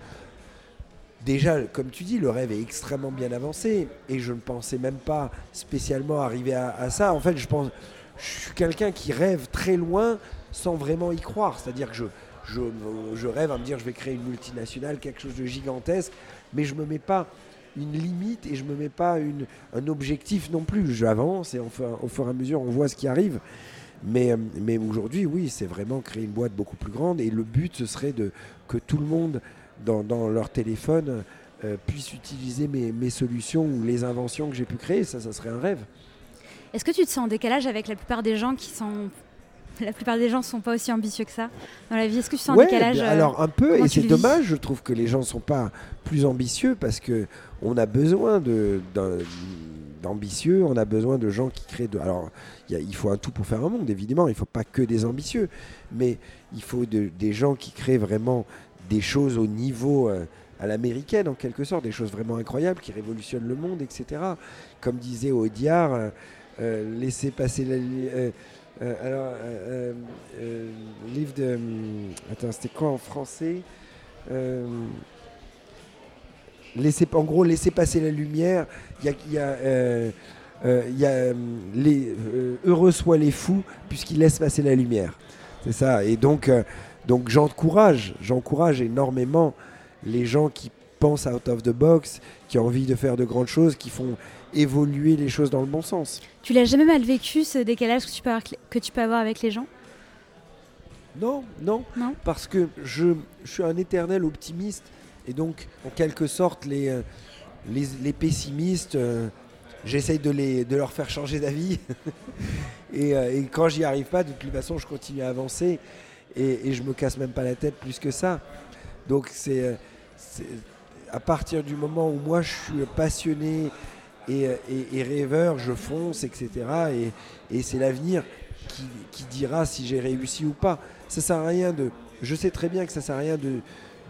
déjà, comme tu dis, le rêve est extrêmement bien avancé et je ne pensais même pas spécialement arriver à, ça. En fait, je pense, je suis quelqu'un qui rêve très loin sans vraiment y croire. C'est-à-dire que je, je, rêve à me dire je vais créer une multinationale, quelque chose de gigantesque, mais je ne me mets pas une limite et je ne me mets pas une, un objectif non plus. J'avance et au fur et à mesure, on voit ce qui arrive. Mais, euh, mais aujourd'hui, oui, c'est vraiment créer une boîte beaucoup plus grande et le but, ce serait de, que tout le monde dans, leur téléphone euh, puissent utiliser mes, solutions ou les inventions que j'ai pu créer. Ça, ça serait un rêve. Est-ce que tu te sens en décalage avec la plupart des gens qui sont (laughs) la plupart des gens ne sont pas aussi ambitieux que ça dans la vie. Est-ce que tu sens un décalage euh, Alors un peu, et c'est dommage, je trouve que les gens ne sont pas plus ambitieux parce que on a besoin d'ambitieux, on a besoin de gens qui créent de. Alors il faut un tout pour faire un monde, évidemment, il ne faut pas que des ambitieux, mais il faut des gens qui créent vraiment des choses au niveau euh, à l'américaine, en quelque sorte, des choses vraiment incroyables qui révolutionnent le monde, etc. Comme disait Audiard, euh, euh, laissez passer la. Alors, livre de. Attends, c'était quoi en français? En gros, laissez passer la lumière. Il y a. y a les, heureux soient les fous puisqu'ils laissent passer la lumière. C'est ça. Et donc, donc j'encourage, j'encourage énormément les gens qui pensent out of the box, qui ont envie de faire de grandes choses, qui font évoluer les choses dans le bon sens. Tu l'as jamais mal vécu ce décalage que tu peux avoir, que tu peux avoir avec les gens? Non, non, non, parce que je, suis un éternel optimiste. Et donc en quelque sorte les, euh, les, pessimistes, euh, j'essaye de, les, de leur faire changer d'avis. (laughs) Et, euh, et, quand j'y arrive pas, de toute façon je continue à avancer. Et, et, je me casse même pas la tête plus que ça. Donc c'est à partir du moment où moi je suis passionné et, et rêveur, je fonce, etc. Et, c'est l'avenir qui, qui, dira si j'ai réussi ou pas. Ça sert à rien de. Je sais très bien que ça sert à rien de,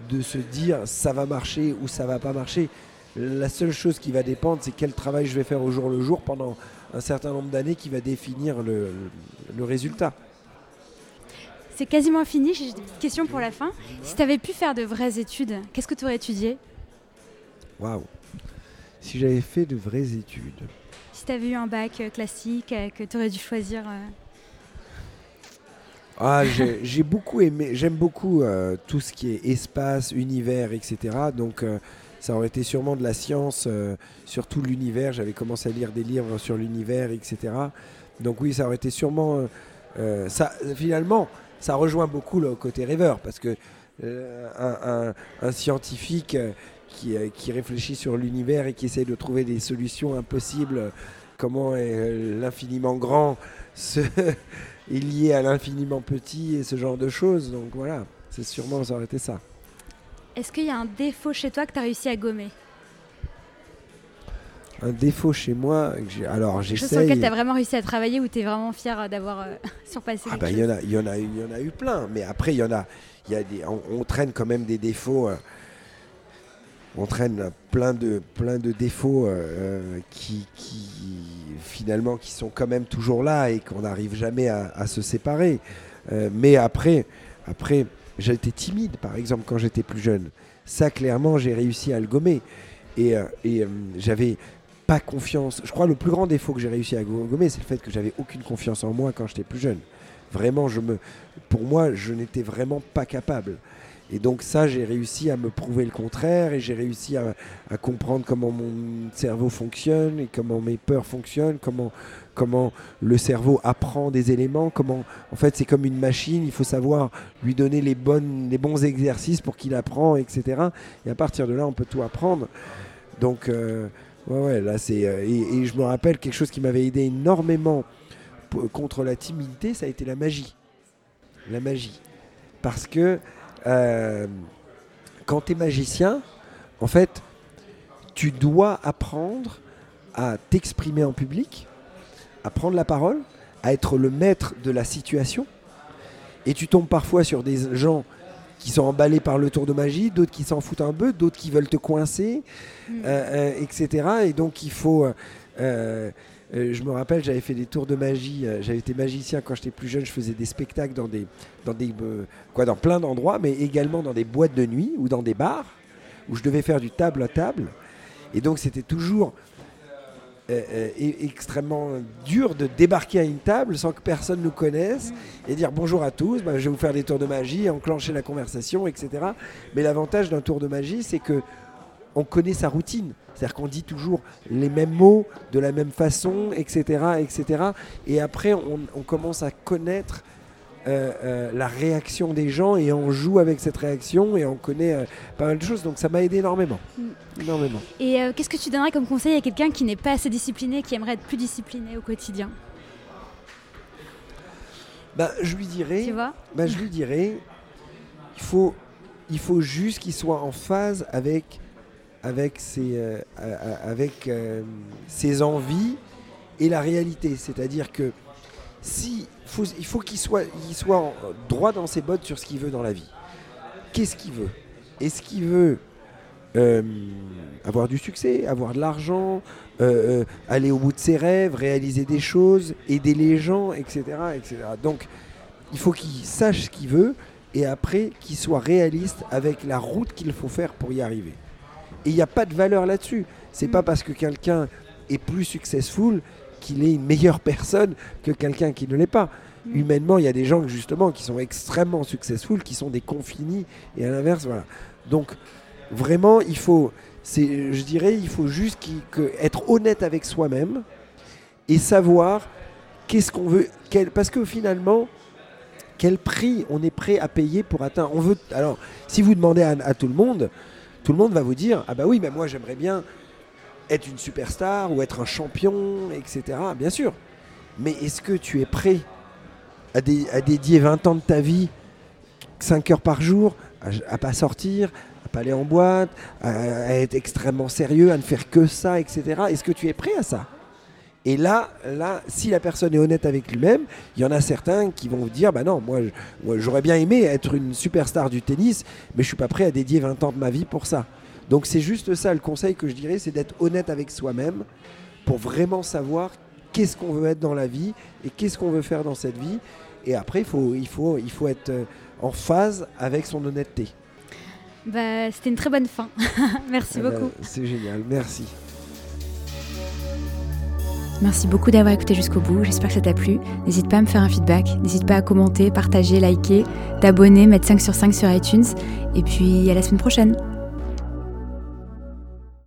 de se dire ça va marcher ou ça va pas marcher. La seule chose qui va dépendre, c'est quel travail je vais faire au jour le jour pendant un certain nombre d'années qui va définir le, le résultat c'est quasiment fini. J'ai des petites questions pour la fin. Si tu avais pu faire de vraies études, qu'est-ce que tu aurais étudié? Waouh Si j'avais fait de vraies études. Si tu avais eu un bac euh, classique euh, que tu aurais dû choisir. Euh. Ah, j'ai (laughs) beaucoup aimé, j'aime beaucoup tout ce qui est espace, univers, etc. Donc ça aurait été sûrement de la science sur tout l'univers. J'avais commencé à lire des livres sur l'univers, etc. Donc oui, ça aurait été sûrement ça. Finalement, ça rejoint beaucoup le côté rêveur parce que euh, un, scientifique euh, euh, qui, réfléchit sur l'univers et qui essaie de trouver des solutions impossibles, comment l'infiniment grand (laughs) est lié à l'infiniment petit et ce genre de choses. Donc voilà, c'est sûrement ça aurait été ça. Est-ce qu'il y a un défaut chez toi que tu as réussi à gommer? Un défaut chez moi. Alors j'essaie. Sur lequel tu as vraiment réussi à travailler ou tu es vraiment fier d'avoir euh, (laughs) surpassé Ah bah il y en a, y en a, il y en a eu plein. Mais après il y en a, y a des, on, traîne quand même des défauts. Euh, on traîne plein de, plein de défauts euh, qui, qui, finalement qui sont quand même toujours là et qu'on n'arrive jamais à, se séparer. mais après, après, j'étais timide par exemple quand j'étais plus jeune. Ça clairement j'ai réussi à le gommer. Et, et j'avais pas confiance. Je crois que le plus grand défaut que j'ai réussi à gommer, c'est le fait que j'avais aucune confiance en moi quand j'étais plus jeune. Vraiment, je me, pour moi, je n'étais vraiment pas capable. Et donc ça, j'ai réussi à me prouver le contraire et j'ai réussi à, comprendre comment mon cerveau fonctionne et comment mes peurs fonctionnent, comment, comment le cerveau apprend des éléments, comment en fait c'est comme une machine, il faut savoir lui donner les, bonnes, les bons exercices pour qu'il apprend, etc. Et à partir de là, on peut tout apprendre. Donc euh, Ouais, ouais, là c'est. Euh, et, je me rappelle quelque chose qui m'avait aidé énormément contre la timidité, ça a été la magie. La magie. Parce que euh, quand tu es magicien, en fait, tu dois apprendre à t'exprimer en public, à prendre la parole, à être le maître de la situation. Et tu tombes parfois sur des gens qui sont emballés par le tour de magie, d'autres qui s'en foutent un peu, d'autres qui veulent te coincer, mm. euh, euh, etc. Et donc il faut... Euh, je me rappelle, j'avais fait des tours de magie. j'avais été magicien quand j'étais plus jeune. Je faisais des spectacles dans des, dans des, quoi, dans plein d'endroits, mais également dans des boîtes de nuit ou dans des bars où je devais faire du table à table. Et donc c'était toujours euh, euh, extrêmement dur de débarquer à une table sans que personne nous connaisse et dire bonjour à tous, bah, je vais vous faire des tours de magie, enclencher la conversation, etc. Mais l'avantage d'un tour de magie, c'est que on connaît sa routine. C'est-à-dire qu'on dit toujours les mêmes mots de la même façon, etc. etc. Et après, on commence à connaître euh, euh, la réaction des gens et on joue avec cette réaction et on connaît euh, pas mal de choses. Donc ça m'a aidé énormément. Mm. énormément. Et qu'est-ce que tu donnerais comme conseil à quelqu'un qui n'est pas assez discipliné, qui aimerait être plus discipliné au quotidien? Bah, je lui dirais. Tu vois? bah, Je lui dirais, il faut, il faut juste qu'il soit en phase avec, avec, ses, avec ses envies et la réalité. C'est-à-dire que si il faut qu'il soit, soit droit dans ses bottes sur ce qu'il veut dans la vie. Qu'est-ce qu'il veut? Est-ce qu'il veut euh, avoir du succès, avoir de l'argent, euh, euh, aller au bout de ses rêves, réaliser des choses, aider les gens, etc. etc. Donc, il faut qu'il sache ce qu'il veut et après qu'il soit réaliste avec la route qu'il faut faire pour y arriver. Et il n'y a pas de valeur là-dessus. C'est mm. pas parce que quelqu'un est plus successful qu'il est une meilleure personne que quelqu'un qui ne l'est pas. Mm. Humainement, il y a des gens justement qui sont extrêmement successful, qui sont des confinis, et à l'inverse, voilà. Donc, vraiment, il faut, je dirais, il faut juste être honnête avec soi-même et savoir qu'est-ce qu'on veut, quel, parce que finalement, quel prix on est prêt à payer pour atteindre. On veut, alors, si vous demandez à, à tout le monde, tout le monde va vous dire, ah bah oui, mais moi j'aimerais bien être une superstar ou être un champion, etc. Bien sûr. Mais est-ce que tu es prêt à, dédier 20 ans de ta vie, 5 heures par jour, à, ne pas sortir, à pas aller en boîte, à, être extrêmement sérieux, à ne faire que ça, etc. Est-ce que tu es prêt à ça? Et là, là, si la personne est honnête avec lui-même, il y en a certains qui vont vous dire Bah non, moi, j'aurais bien aimé être une superstar du tennis, mais je suis pas prêt à dédier 20 ans de ma vie pour ça. Donc c'est juste ça, le conseil que je dirais, c'est d'être honnête avec soi-même pour vraiment savoir qu'est-ce qu'on veut être dans la vie et qu'est-ce qu'on veut faire dans cette vie. Et après, il faut, il faut, il faut être euh, en phase avec son honnêteté. Bah, C'était une très bonne fin. (laughs) merci eh ben, beaucoup. C'est génial, merci. Merci beaucoup d'avoir écouté jusqu'au bout, j'espère que ça t'a plu. N'hésite pas à me faire un feedback, n'hésite pas à commenter, partager, liker, t'abonner, mettre 5 sur 5 sur iTunes. Et puis à la semaine prochaine.